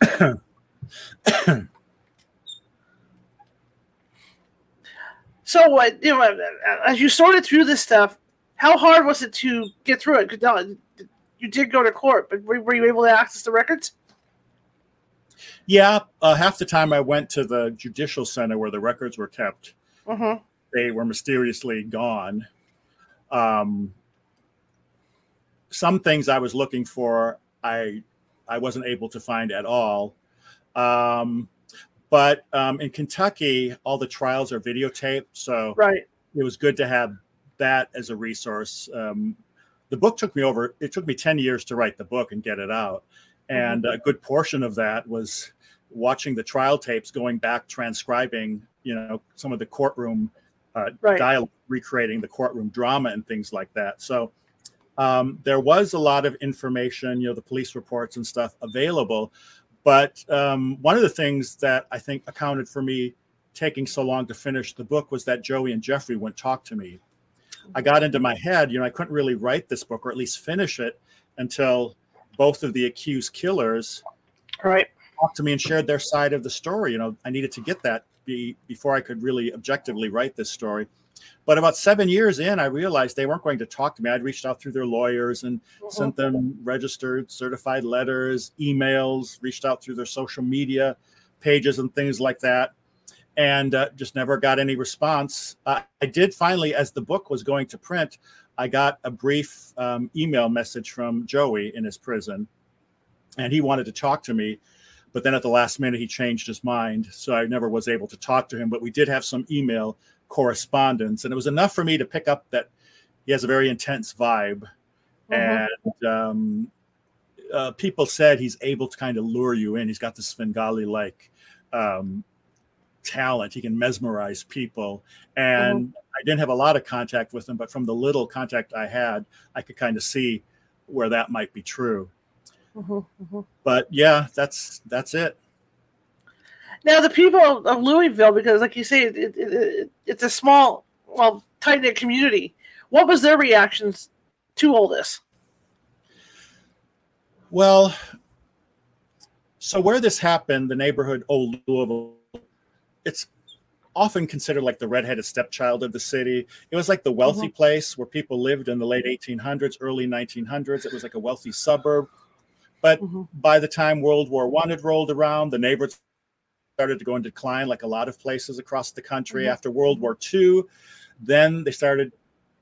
so what you know as you sorted through this stuff how hard was it to get through it uh, you did go to court but were, were you able to access the records Yeah, uh, half the time I went to the judicial center where the records were kept, mm-hmm. they were mysteriously gone. Um, some things I was looking for, I I wasn't able to find at all. Um, but um, in Kentucky, all the trials are videotaped, so right it was good to have that as a resource. Um, the book took me over; it took me ten years to write the book and get it out, and a good portion of that was watching the trial tapes, going back, transcribing, you know, some of the courtroom uh, Right. dialogue, recreating the courtroom drama and things like that. So um, there was a lot of information, you know, the police reports and stuff available. But um, one of the things that I think accounted for me taking so long to finish the book was that Joey and Jeffrey wouldn't talk to me. I got into my head, you know, I couldn't really write this book or at least finish it until both of the accused killers right talked to me and shared their side of the story. You know, I needed to get that be, before I could really objectively write this story. But about seven years in, I realized they weren't going to talk to me. I'd reached out through their lawyers and mm-hmm. sent them registered, certified letters, emails, reached out through their social media pages and things like that, and uh, just never got any response. Uh, I did finally, as the book was going to print, I got a brief um, email message from Joey in his prison, and he wanted to talk to me. But then at the last minute, he changed his mind. So I never was able to talk to him. But we did have some email correspondence, and it was enough for me to pick up that he has a very intense vibe. Mhm. And um, uh, people said he's able to kind of lure you in. He's got this Svengali like um, talent. He can mesmerize people. And I didn't have a lot of contact with him, but from the little contact I had, I could kind of see where that might be true. Mhm, mhm. But yeah, that's that's it. now the people of louisville because like you say it, it, it, it's a small well tight-knit community what was their reactions to all this Well, so where this happened, the neighborhood Old Louisville, it's often considered like the redheaded stepchild of the city. It was like the wealthy place where people lived in the late 1800s, early 1900s. It was like a wealthy suburb. But Mhm. by the time World War One had rolled around, the neighborhood started to go in decline, like a lot of places across the country. Mhm. After World War II, then they started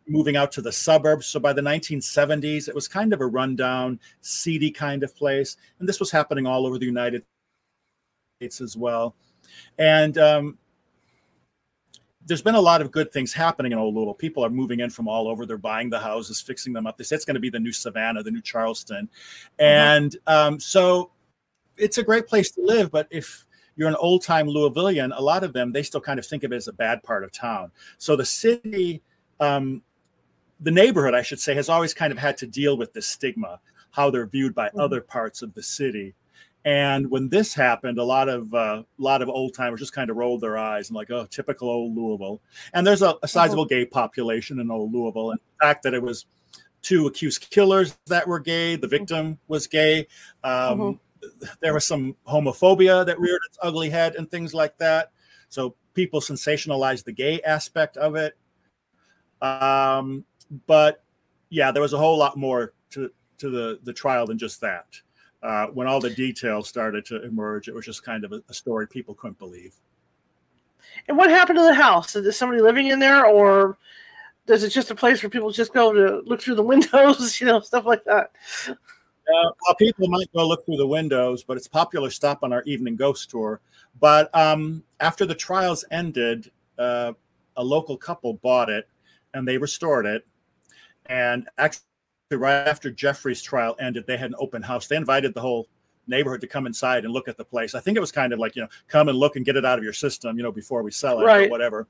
moving out to the suburbs. So by the 1970s, it was kind of a rundown, seedy kind of place. And this was happening all over the United States as well. And um, there's been a lot of good things happening in Old Louisville. People are moving in from all over. They're buying the houses, fixing them up. They say it's going to be the new Savannah, the new Charleston. And um, so it's a great place to live. But if you're an old time Louisvillian, a lot of them, they still kind of think of it as a bad part of town. So the city, um, the neighborhood, I should say, has always kind of had to deal with this stigma, how they're viewed by Mhm. other parts of the city. And when this happened, a lot of uh, a lot of old timers just kind of rolled their eyes and like, oh, typical old Louisville. And there's a, a sizable gay population in old Louisville. And the fact that it was two accused killers that were gay, the victim was gay. Um, There was some homophobia that reared its ugly head and things like that. So people sensationalized the gay aspect of it. Um, but yeah, there was a whole lot more to to the the trial than just that. Uh, when all the details started to emerge, it was just kind of a, a story people couldn't believe. And what happened to the house? Is there somebody living in there, or is it just a place where people just go to look through the windows, you know, stuff like that? Uh, well, people might go look through the windows, but it's a popular stop on our evening ghost tour. But um, after the trials ended, uh, a local couple bought it and they restored it. And actually, right after Jeffrey's trial ended, they had an open house. They invited the whole neighborhood to come inside and look at the place. I think it was kind of like, you know, come and look and get it out of your system, you know, before we sell it right. or whatever.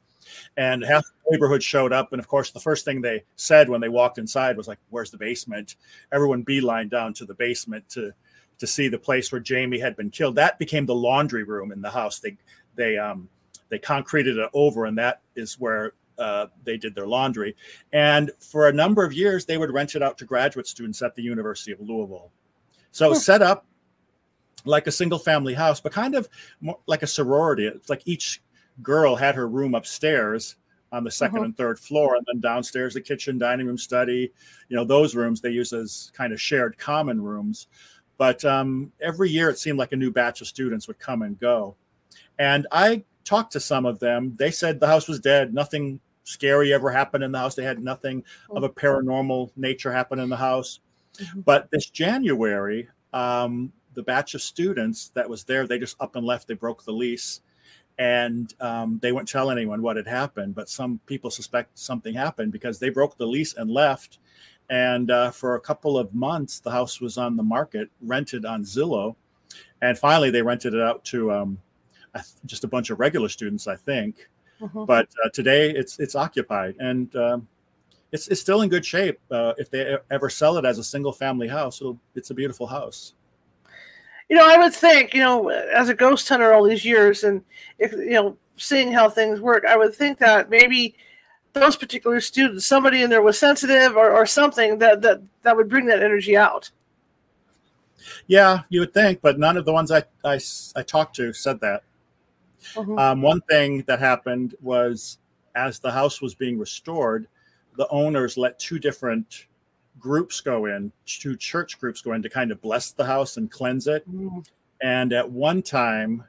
And half the neighborhood showed up. And of course, the first thing they said when they walked inside was like, where's the basement? Everyone beeline down to the basement to to see the place where Jamie had been killed. That became the laundry room in the house. They they um they concreted it over, and that is where uh, they did their laundry. And for a number of years, they would rent it out to graduate students at the University of Louisville. So it set up like a single family house, but kind of more like a sorority. It's like each girl had her room upstairs on the 2nd uh-huh. and third floor, and then downstairs the kitchen, dining room, study. You know, those rooms they use as kind of shared common rooms. But um, every year it seemed like a new batch of students would come and go. And I talked to some of them. They said the house was dead. Nothing scary ever happened in the house. They had nothing of a paranormal nature happen in the house. Mm-hmm. But this January, um, the batch of students that was there, they just up and left. They broke the lease, and um, they wouldn't tell anyone what had happened. But some people suspect something happened because they broke the lease and left. And uh, for a couple of months, the house was on the market, rented on Zillow, and finally they rented it out to um, just a bunch of regular students, I think. Mm-hmm. But uh, today it's it's occupied, and um, it's it's still in good shape. Uh, if they ever sell it as a single family house, it's a beautiful house you know, I would think, you know, as a ghost hunter all these years, and if you know, seeing how things work, I would think that maybe those particular students, somebody in there was sensitive or, or something that that that would bring that energy out. Yeah, you would think, but none of the ones I I, I talked to said that. Mm-hmm. Um, one thing that happened was as the house was being restored, the owners let two different groups go in, two church groups go in to kind of bless the house and cleanse it. Mm. And at one time,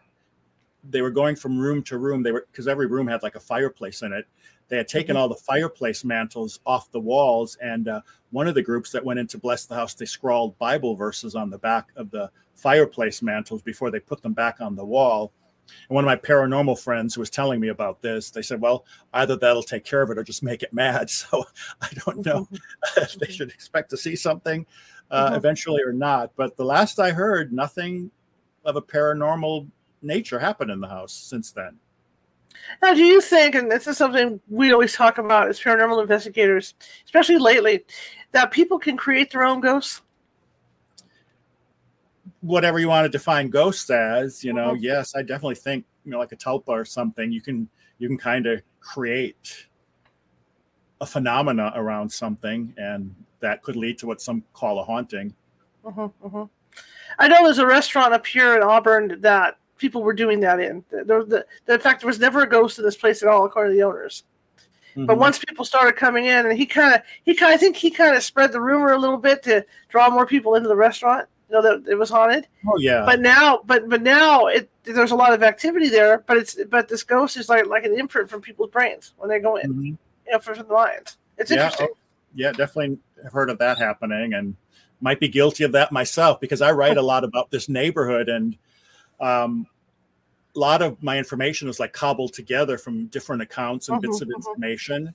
they were going from room to room. They were because every room had like a fireplace in it. They had taken mm-hmm. all the fireplace mantles off the walls, and uh, one of the groups that went in to bless the house, they scrawled Bible verses on the back of the fireplace mantles before they put them back on the wall. And one of my paranormal friends who was telling me about this, they said, well, either that'll take care of it or just make it mad. So I don't know mm-hmm. if they should expect to see something uh, mm-hmm. eventually or not. But the last I heard, nothing of a paranormal nature happened in the house since then. Now, do you think, and this is something we always talk about as paranormal investigators, especially lately, that people can create their own ghosts? Whatever you want to define ghosts as, you know, mm-hmm. yes, I definitely think, you know, like a tulpa or something, you can you can kind of create a phenomena around something and that could lead to what some call a haunting. Mm-hmm, mm-hmm. I know there's a restaurant up here in Auburn that people were doing that in. There, the, the, in fact, there was never a ghost in this place at all, according to the owners. Mm-hmm. But once people started coming in, and he kind of, he kind, I think he kind of spread the rumor a little bit to draw more people into the restaurant know that it was haunted. Oh yeah. But now, but but now it there's a lot of activity there. But it's but this ghost is like like an imprint from people's brains when they go in, mm-hmm. you know, from, the minds. It's yeah, interesting. Oh, yeah, definitely have heard of that happening, and might be guilty of that myself because I write a lot about this neighborhood and. Um, a lot of my information is like cobbled together from different accounts and mm-hmm, bits of mm-hmm. information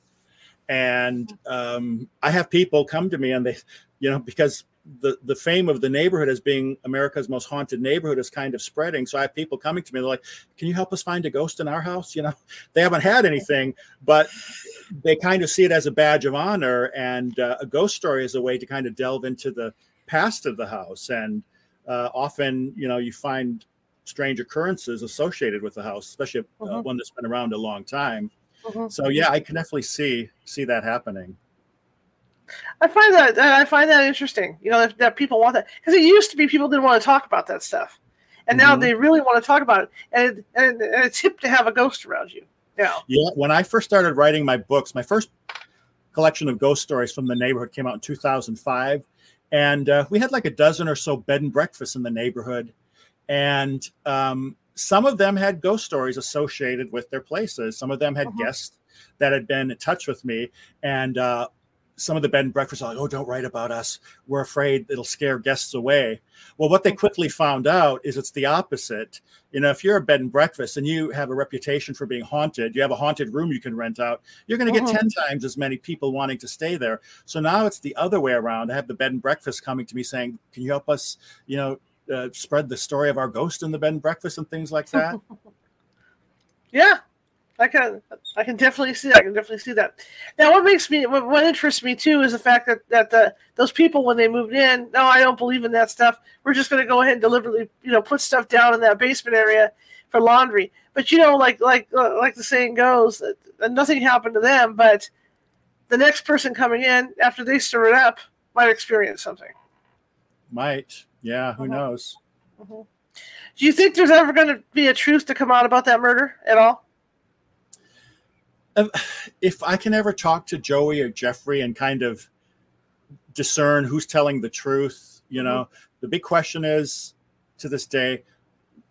and um, i have people come to me and they you know because the the fame of the neighborhood as being America's most haunted neighborhood is kind of spreading. So I have people coming to me, they're like, "Can you help us find a ghost in our house?" You know, they haven't had anything, but they kind of see it as a badge of honor, and uh, a ghost story is a way to kind of delve into the past of the house. And uh, often, you know, you find strange occurrences associated with the house, especially uh, uh-huh. one that's been around a long time. Uh-huh. So yeah, I can definitely see see that happening. I find that I find that interesting. You know that, that people want that because it used to be people didn't want to talk about that stuff, and mm-hmm. now they really want to talk about it. And, it, and, and it's hip to have a ghost around you. Yeah. Yeah. When I first started writing my books, my first collection of ghost stories from the neighborhood. Came out in 2005, and uh, we had like a dozen or so bed and breakfasts in the neighborhood, and um, some of them had ghost stories associated with their places. Some of them had uh-huh. guests that had been in touch with me, and uh, some of the bed and breakfasts are like, "Oh, don't write about us. We're afraid it'll scare guests away." Well, what they quickly found out is it's the opposite. You know, if you're a bed and breakfast and you have a reputation for being haunted, you have a haunted room you can rent out, you're going to get uh-huh. 10 times as many people wanting to stay there. So now it's the other way around. I have the bed and breakfast coming to me saying, "Can you help us, you know, uh, spread the story of our ghost in the bed and breakfast and things like that?" yeah, I can I can definitely see that. I can definitely see that. Now, what makes me what, what interests me too is the fact that that the those people when they moved in, no, I don't believe in that stuff. We're just going to go ahead and deliberately, you know, put stuff down in that basement area for laundry. But you know, like like like the saying goes, uh, nothing happened to them, but the next person coming in after they stir it up might experience something. Might, yeah. Who uh-huh. knows? Uh-huh. Do you think there's ever going to be a truth to come out about that murder at all? If I can ever talk to Joey or Jeffrey and kind of discern who's telling the truth, you know, mm-hmm. the big question is to this day,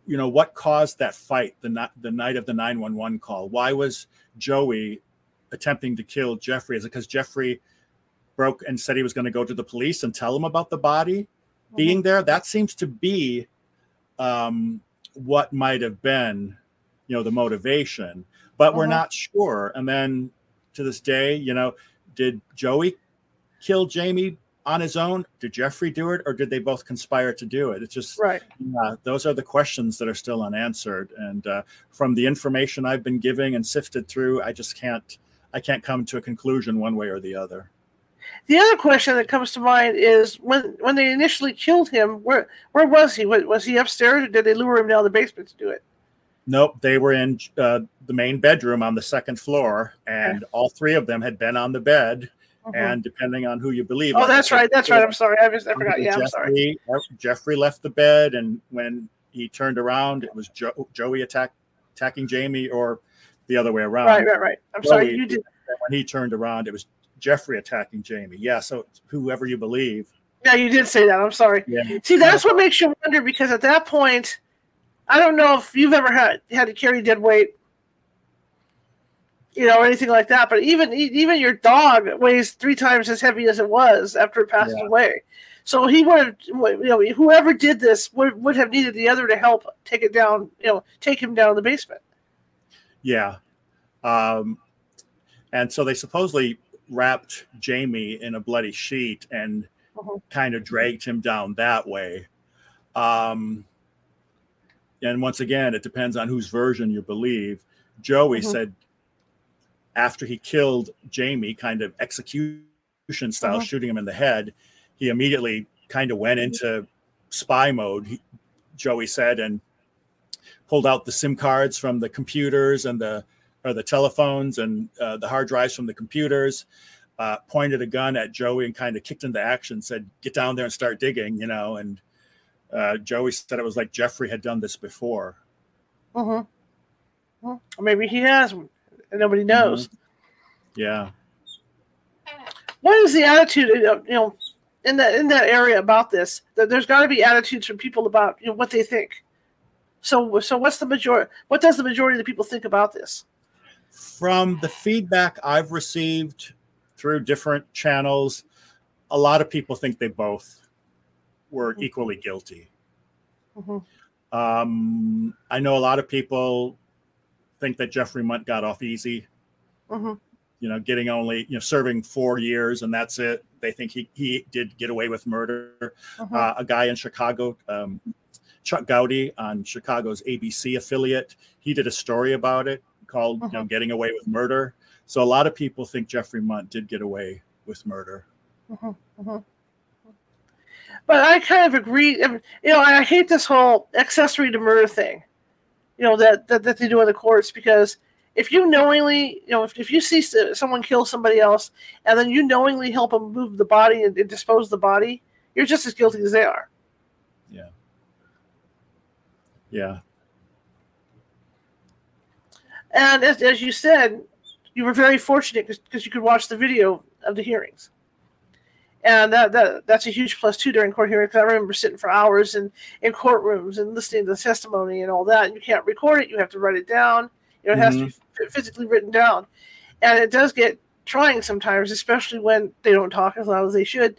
you know, what caused that fight the night the night of the 911 call? Why was Joey attempting to kill Jeffrey? Is it because Jeffrey broke and said he was going to go to the police and tell them about the body mm-hmm. being there? That seems to be um, what might have been, you know, the motivation but uh-huh. we're not sure. And then to this day, you know, did Joey kill Jamie on his own? Did Jeffrey do it, or did they both conspire to do it? It's just right. Uh, those are the questions that are still unanswered. And uh, from the information I've been giving and sifted through, I just can't. I can't come to a conclusion one way or the other. The other question that comes to mind is when when they initially killed him, where where was he? Was he upstairs, or did they lure him down the basement to do it? Nope, they were in uh, the main bedroom on the second floor, and all three of them had been on the bed. Mm-hmm. And depending on who you believe, oh, that's right, that's right. I'm sorry, I, was, I forgot. Yeah, Jeffrey, I'm sorry. Jeffrey left the bed, and when he turned around, it was jo- Joey attack, attacking Jamie, or the other way around. Right, right, right. I'm Joey, sorry, you did. When he turned around, it was Jeffrey attacking Jamie. Yeah, so whoever you believe. Yeah, you did say that. I'm sorry. Yeah. See, that's what makes you wonder because at that point I don't know if you've ever had had to carry dead weight, you know, or anything like that. But even even your dog weighs three times as heavy as it was after it passes yeah. away. So he would have, you know, whoever did this would, would have needed the other to help take it down, you know, take him down the basement. Yeah. Um, and so they supposedly wrapped Jamie in a bloody sheet and uh-huh. kind of dragged him down that way. Um, and once again, it depends on whose version you believe. Joey mm-hmm. said after he killed Jamie, kind of execution style, mm-hmm. shooting him in the head, he immediately kind of went into spy mode. He, Joey said, and pulled out the SIM cards from the computers and the or the telephones and uh, the hard drives from the computers. Uh, pointed a gun at Joey and kind of kicked into action. Said, "Get down there and start digging," you know, and uh, Joey said it was like Jeffrey had done this before. Uh-huh. Well, maybe he has, and nobody mm-hmm. knows. Mm-hmm. Yeah. What is the attitude, you know, in that in that area about this? That there's got to be attitudes from people about you know what they think. So, so what's the majority? What does the majority of the people think about this? From the feedback I've received through different channels, a lot of people think they both were mm-hmm. equally guilty. Mm-hmm. Um, I know a lot of people think that Jeffrey Mundt got off easy. Mm-hmm. You know, getting only you know serving four years and that's it. They think he he did get away with murder. Mm-hmm. Uh, a guy in Chicago, um, Chuck Goudie on Chicago's ABC affiliate, he did a story about it called you know mm-hmm. getting away with murder. So a lot of people think Jeffrey Mundt did get away with murder. Mm-hmm. But I kind of agree. You know, I hate this whole accessory to murder thing. You know that that, that they do in the courts because if you knowingly, you know, if, if you see someone kill somebody else and then you knowingly help them move the body and, and dispose the body, you're just as guilty as they are. Yeah. Yeah. And as, as you said, you were very fortunate because you could watch the video of the hearings. And that, that that's a huge plus too during court hearings. Because I remember sitting for hours in, in courtrooms and listening to the testimony and all that. And you can't record it; you have to write it down. You know, it has mm-hmm. to be physically written down, and it does get trying sometimes, especially when they don't talk as loud as they should.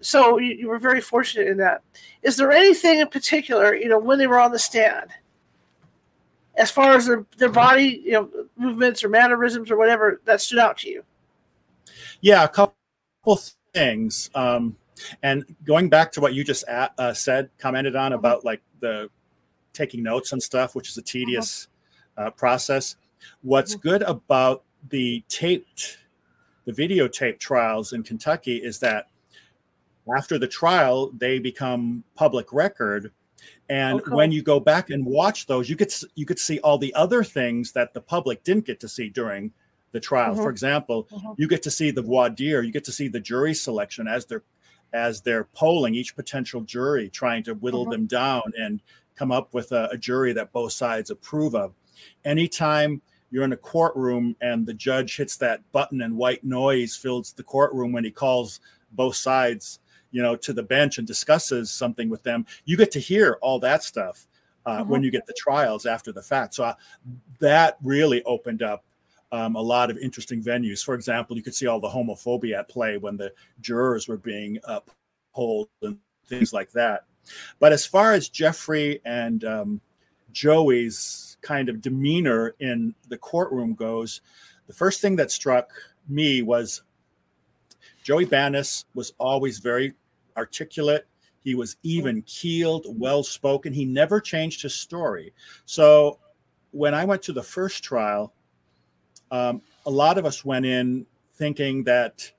So you, you were very fortunate in that. Is there anything in particular, you know, when they were on the stand, as far as their, their body, you know, movements or mannerisms or whatever that stood out to you? Yeah, a couple things. Um, and going back to what you just at, uh, said, commented on about like the taking notes and stuff, which is a tedious uh-huh. uh, process. What's mm-hmm. good about the taped, the videotape trials in Kentucky is that after the trial, they become public record and cool. when you go back and watch those, you could you could see all the other things that the public didn't get to see during the trial. Mm-hmm. For example, mm-hmm. you get to see the voir dire, you get to see the jury selection as they're as they're polling each potential jury, trying to whittle mm-hmm. them down and come up with a, a jury that both sides approve of. Anytime you're in a courtroom and the judge hits that button and white noise fills the courtroom when he calls both sides you know to the bench and discusses something with them you get to hear all that stuff uh, mm-hmm. when you get the trials after the fact so uh, that really opened up um, a lot of interesting venues for example you could see all the homophobia at play when the jurors were being uh, polled and things like that but as far as jeffrey and um, joey's kind of demeanor in the courtroom goes the first thing that struck me was Joey Banis was always very articulate. He was even keeled, well spoken. He never changed his story. So when I went to the first trial, um, a lot of us went in thinking that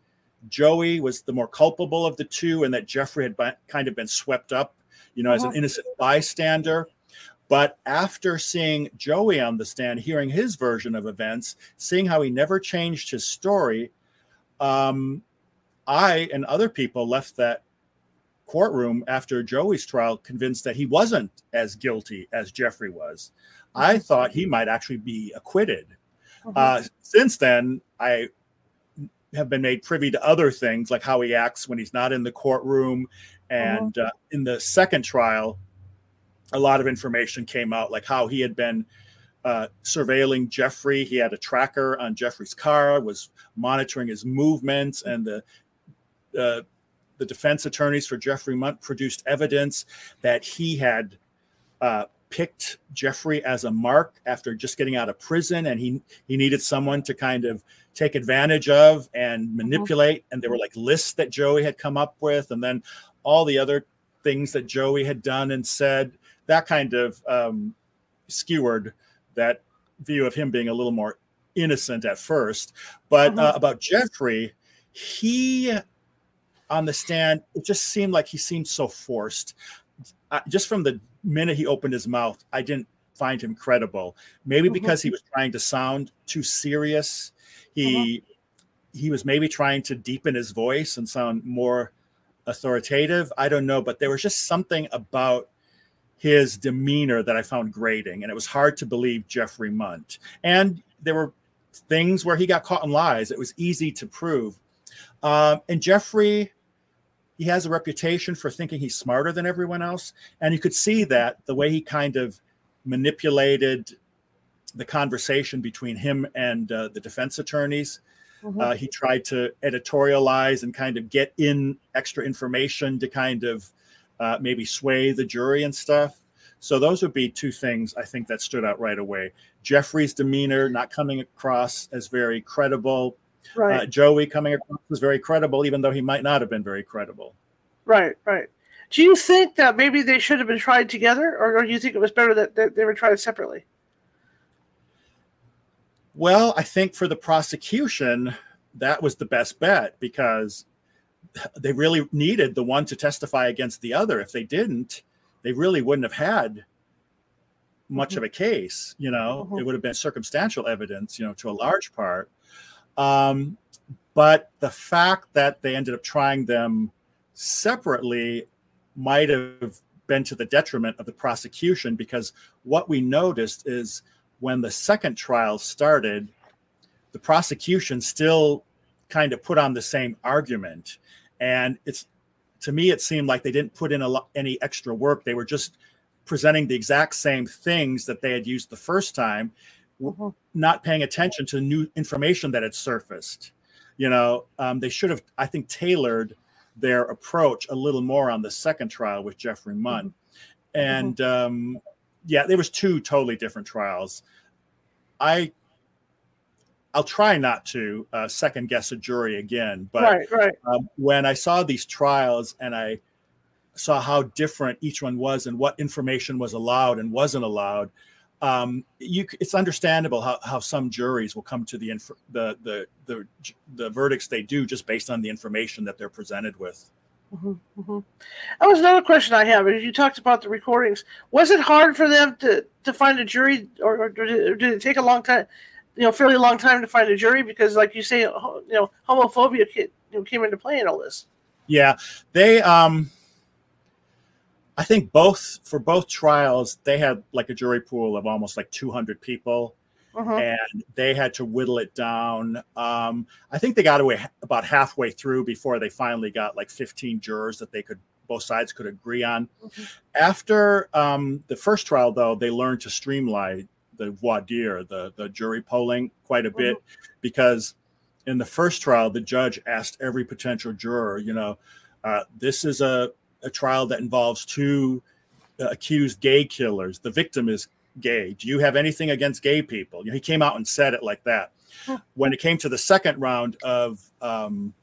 Joey was the more culpable of the two and that Jeffrey had by, kind of been swept up, you know, as an uh-huh. innocent bystander. But after seeing Joey on the stand, hearing his version of events, seeing how he never changed his story, um, I and other people left that courtroom after Joey's trial convinced that he wasn't as guilty as Jeffrey was. I mm-hmm. thought he might actually be acquitted. Mm-hmm. Uh, since then, I have been made privy to other things like how he acts when he's not in the courtroom. And mm-hmm. uh, in the second trial, a lot of information came out, like how he had been uh, surveilling Jeffrey. He had a tracker on Jeffrey's car, was monitoring his movements, and the uh, the defense attorneys for Jeffrey Mundt produced evidence that he had uh, picked Jeffrey as a mark after just getting out of prison, and he he needed someone to kind of take advantage of and mm-hmm. manipulate. And there were like lists that Joey had come up with, and then all the other things that Joey had done and said. That kind of um, skewered that view of him being a little more innocent at first. But mm-hmm. uh, about Jeffrey, he on the stand, it just seemed like he seemed so forced. Uh, just from the minute he opened his mouth, I didn't find him credible. Maybe mm-hmm. because he was trying to sound too serious. He mm-hmm. he was maybe trying to deepen his voice and sound more authoritative. I don't know, but there was just something about his demeanor that I found grating, and it was hard to believe Jeffrey Mundt. And there were things where he got caught in lies. It was easy to prove. Um, and Jeffrey he has a reputation for thinking he's smarter than everyone else. And you could see that the way he kind of manipulated the conversation between him and uh, the defense attorneys. Mm-hmm. Uh, he tried to editorialize and kind of get in extra information to kind of uh, maybe sway the jury and stuff. So those would be two things I think that stood out right away. Jeffrey's demeanor not coming across as very credible, Right. Uh, Joey coming across was very credible, even though he might not have been very credible. Right, right. Do you think that maybe they should have been tried together, or, or do you think it was better that, that they were tried separately? Well, I think for the prosecution, that was the best bet because they really needed the one to testify against the other. If they didn't, they really wouldn't have had much mm-hmm. of a case. You know, mm-hmm. it would have been circumstantial evidence, you know, to a large part. Um, but the fact that they ended up trying them separately might have been to the detriment of the prosecution because what we noticed is when the second trial started, the prosecution still kind of put on the same argument, and it's to me it seemed like they didn't put in any extra work. They were just presenting the exact same things that they had used the first time, mm-hmm. not paying attention to new information that had surfaced. You know, um, they should have, I think, tailored their approach a little more on the second trial with Jeffery Mundt. Mm-hmm. And um, yeah, there was two totally different trials. I I'll try not to uh, second guess a jury again, but right, right. Um, when I saw these trials and I saw how different each one was and what information was allowed and wasn't allowed, um, you, it's understandable how, how some juries will come to the, inf- the, the the the verdicts they do just based on the information that they're presented with. Mm-hmm, mm-hmm. That was another question I have. You talked about the recordings. Was it hard for them to, to find a jury, or, or did, it, take a long time, you know, fairly long time to find a jury? Because, like you say, you know, homophobia came, you know, came into play in all this. Yeah, they. um I think both for both trials, they had like a jury pool of almost like 200 people, uh-huh. and they had to whittle it down. Um, I think they got away about halfway through before they finally got like 15 jurors that they could both sides could agree on. Mm-hmm. After um, the first trial, though, they learned to streamline the voir dire, the the jury polling, quite a mm-hmm. bit, because in the first trial, the judge asked every potential juror, you know, uh, this is a a trial that involves two uh, accused gay killers. The victim is gay. Do you have anything against gay people? You know, he came out and said it like that. When it came to the second round of um,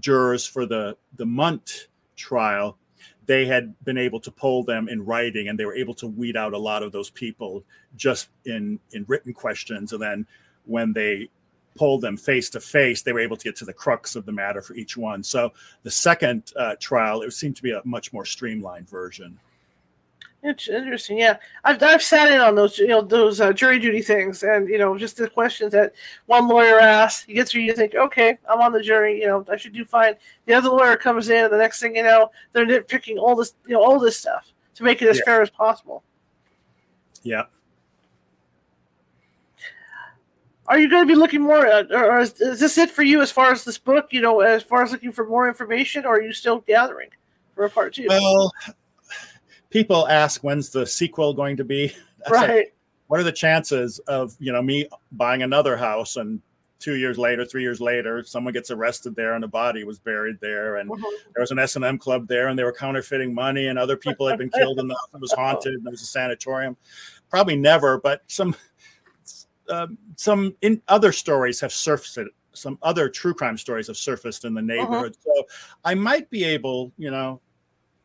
jurors for the the Mundt trial, they had been able to poll them in writing, and they were able to weed out a lot of those people just in in written questions. And then when they polled them face to face, they were able to get to the crux of the matter for each one. So the second uh, trial, it seemed to be a much more streamlined version. It's interesting, yeah. I've I've sat in on those, you know, those uh, jury duty things, and you know, just the questions that one lawyer asks. You get through, you think, okay, I'm on the jury. You know, I should do fine. The other lawyer comes in, and the next thing you know, they're nitpicking all this, you know, all this stuff to make it as yeah. fair as possible. Yeah. Are you going to be looking more at, or is, is, this it for you as far as this book you know as far as looking for more information or are you still gathering for a part two? Well people ask when's the sequel going to be. Right. Like, what are the chances of you know me buying another house and two years later three years later someone gets arrested there and a body was buried there and uh-huh. there was an s&m club there and they were counterfeiting money and other people had been killed and the it was haunted and there was a sanatorium. Probably never but some um, some in other stories have surfaced some other true crime stories have surfaced in the uh-huh. neighborhood uh-huh. so i might be able you know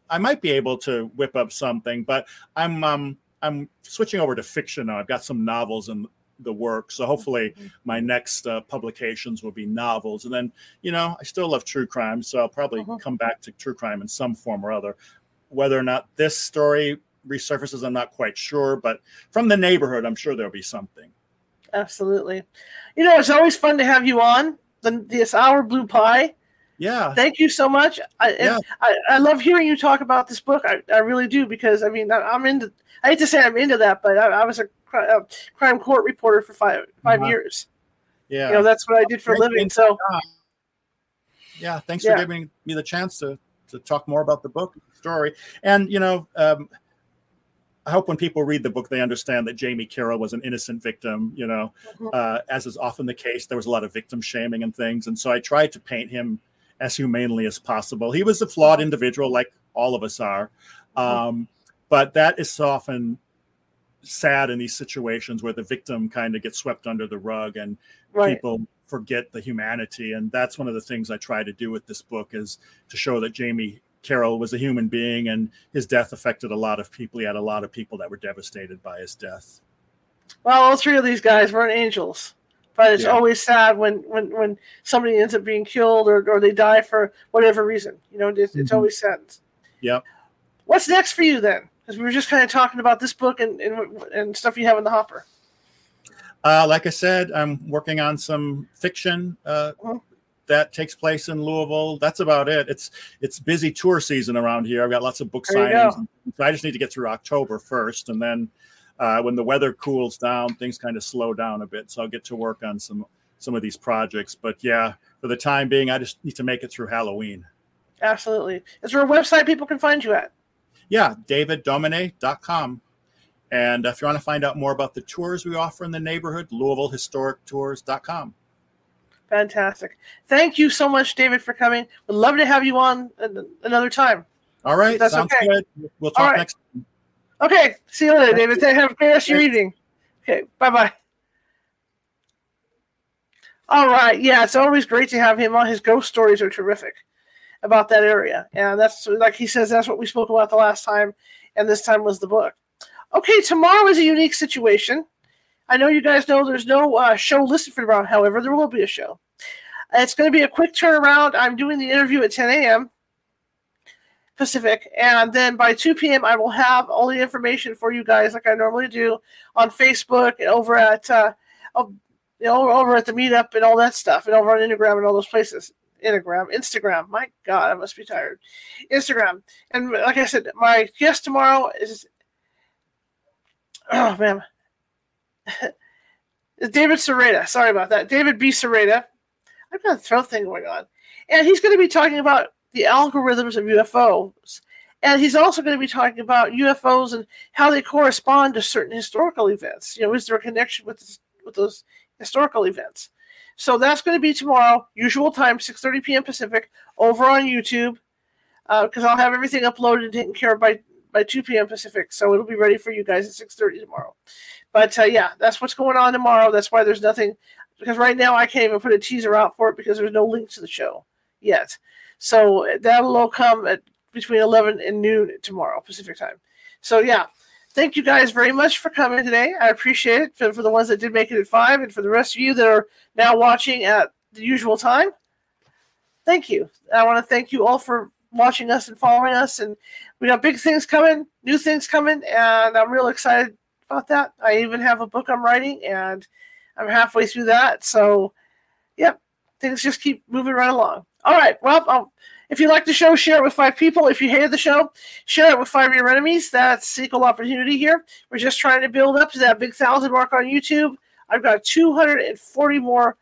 i might be able to whip up something but i'm um i'm switching over to fiction now i've got some novels in the work so hopefully mm-hmm. my next uh, publications will be novels and then you know i still love true crime so i'll probably uh-huh. come back to true crime in some form or other whether or not this story resurfaces i'm not quite sure but from the neighborhood i'm sure there'll be something absolutely. You know, it's always fun to have you on the this hour blue pie. Yeah. Thank you so much. I, yeah. I, I love hearing you talk about this book. I, I really do because I mean I, am into. I hate to say I'm into that, but I, I was a, a, crime court reporter for five 5 uh-huh. years. Yeah. You know that's what I did for a living. So. Yeah. Thanks yeah. for giving me the chance to to talk more about the book story. And you know, um, I hope when people read the book, they understand that Jamie Carroll was an innocent victim. You know, mm-hmm. uh, as is often the case, there was a lot of victim shaming and things, and so I tried to paint him as humanely as possible. He was a flawed individual, like all of us are, mm-hmm. um, but that is often sad in these situations where the victim kind of gets swept under the rug and right. people forget the humanity. And that's one of the things I try to do with this book is to show that Jamie Carroll was a human being, and his death affected a lot of people. He had a lot of people that were devastated by his death. Well, all three of these guys weren't angels, but it's yeah. always sad when, when, when somebody ends up being killed or, or they die for whatever reason. You know, it's, mm-hmm. it's always sad. Yeah. What's next for you then? Because we were just kind of talking about this book and, and, and stuff you have in the hopper. Uh, like I said, I'm working on some fiction. Uh, uh-huh that takes place in Louisville. That's about it. It's it's busy tour season around here. I've got lots of book signings. So I just need to get through October first, and then uh, when the weather cools down, things kind of slow down a bit. So I'll get to work on some some of these projects. But yeah, for the time being, I just need to make it through Halloween. Absolutely. Is there a website people can find you at? Yeah, daviddomine.com. And if you want to find out more about the tours we offer in the neighborhood, LouisvilleHistoricTours.com. Fantastic. Thank you so much, David, for coming. We'd love to have you on another time. All right. That's Sounds okay. good. We'll talk right. next time. Okay. See you later, David. Have a great rest of your evening. Okay. Bye bye. All right. Yeah, it's always great to have him on. His ghost stories are terrific about that area. And that's like he says, that's what we spoke about the last time. And this time was the book. Okay, tomorrow is a unique situation. I know you guys know there's no uh, show listed for tomorrow. However, there will be a show. It's going to be a quick turnaround. I'm doing the interview at 10 a.m. Pacific, and then by 2 p.m. I will have all the information for you guys, like I normally do, on Facebook and over at uh, you know, over at the meetup and all that stuff, and over on Instagram and all those places. Instagram, Instagram. My God, I must be tired. Instagram, and like I said, my guest tomorrow is oh man, David Sereda. Sorry about that. David B. Sereda. I've got a throat thing going on. And he's going to be talking about the algorithms of UFOs. And he's also going to be talking about UFOs and how they correspond to certain historical events. You know, is there a connection with this, with those historical events? So that's going to be tomorrow, usual time, 6:30 p.m. Pacific, over on YouTube, because uh, I'll have everything uploaded and taken care of by by 2 p.m. Pacific. So it'll be ready for you guys at 6:30 tomorrow. But uh, yeah, that's what's going on tomorrow. That's why there's nothing because right now I can't even put a teaser out for it because there's no link to the show yet. So that'll all come at between 11 and noon tomorrow Pacific time. So yeah, thank you guys very much for coming today. I appreciate it for, for the ones that did make it at five, and for the rest of you that are now watching at the usual time. Thank you. I want to thank you all for watching us and following us, and we got big things coming, new things coming, and I'm real excited about that. I even have a book I'm writing, and I'm halfway through that. So, yep, things just keep moving right along. All right. Well, um, if you like the show, share it with five people. If you hated the show, share it with five of your enemies. That's equal opportunity here. We're just trying to build up to that big thousand mark on YouTube. I've got 240 more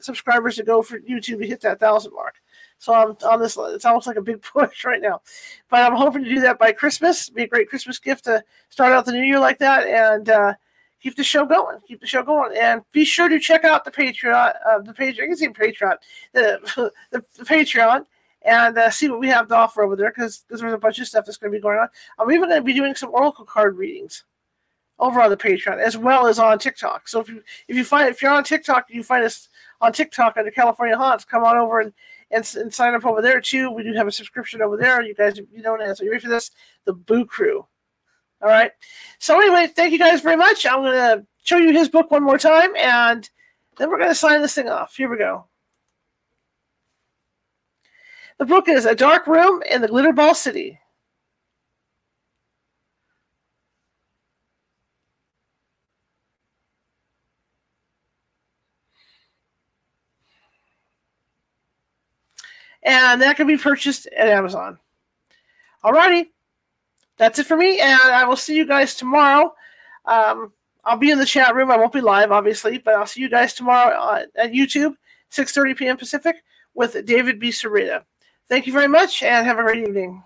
subscribers to go for YouTube to hit that thousand mark. So I'm on this. It's almost like a big push right now, but I'm hoping to do that by Christmas. Be a great Christmas gift to start out the new year like that, and uh, keep the show going. Keep the show going, and be sure to check out the Patreon, uh, the. I can say Patreon, the, the, the Patreon, and uh, see what we have to offer over there because there's a bunch of stuff that's going to be going on. I'm even going to be doing some Oracle card readings over on the Patreon as well as on TikTok. So if you if you find if you're on TikTok, and you find us on TikTok under California Haunts, come on over and, and, and sign up over there too. We do have a subscription over there. You guys, you know, so you ready for this? The Boo Crew. All right. So anyway, thank you guys very much. I'm gonna show you his book one more time, and then we're gonna sign this thing off. Here we go. The book is A Dark Room in the Glitterball City. And that can be purchased at Amazon. Alrighty that's it for me, and I will see you guys tomorrow. Um, I'll be in the chat room. I won't be live, obviously, but I'll see you guys tomorrow at YouTube, 6:30 p.m. Pacific, with David B. Sereda. Thank you very much, and have a great evening.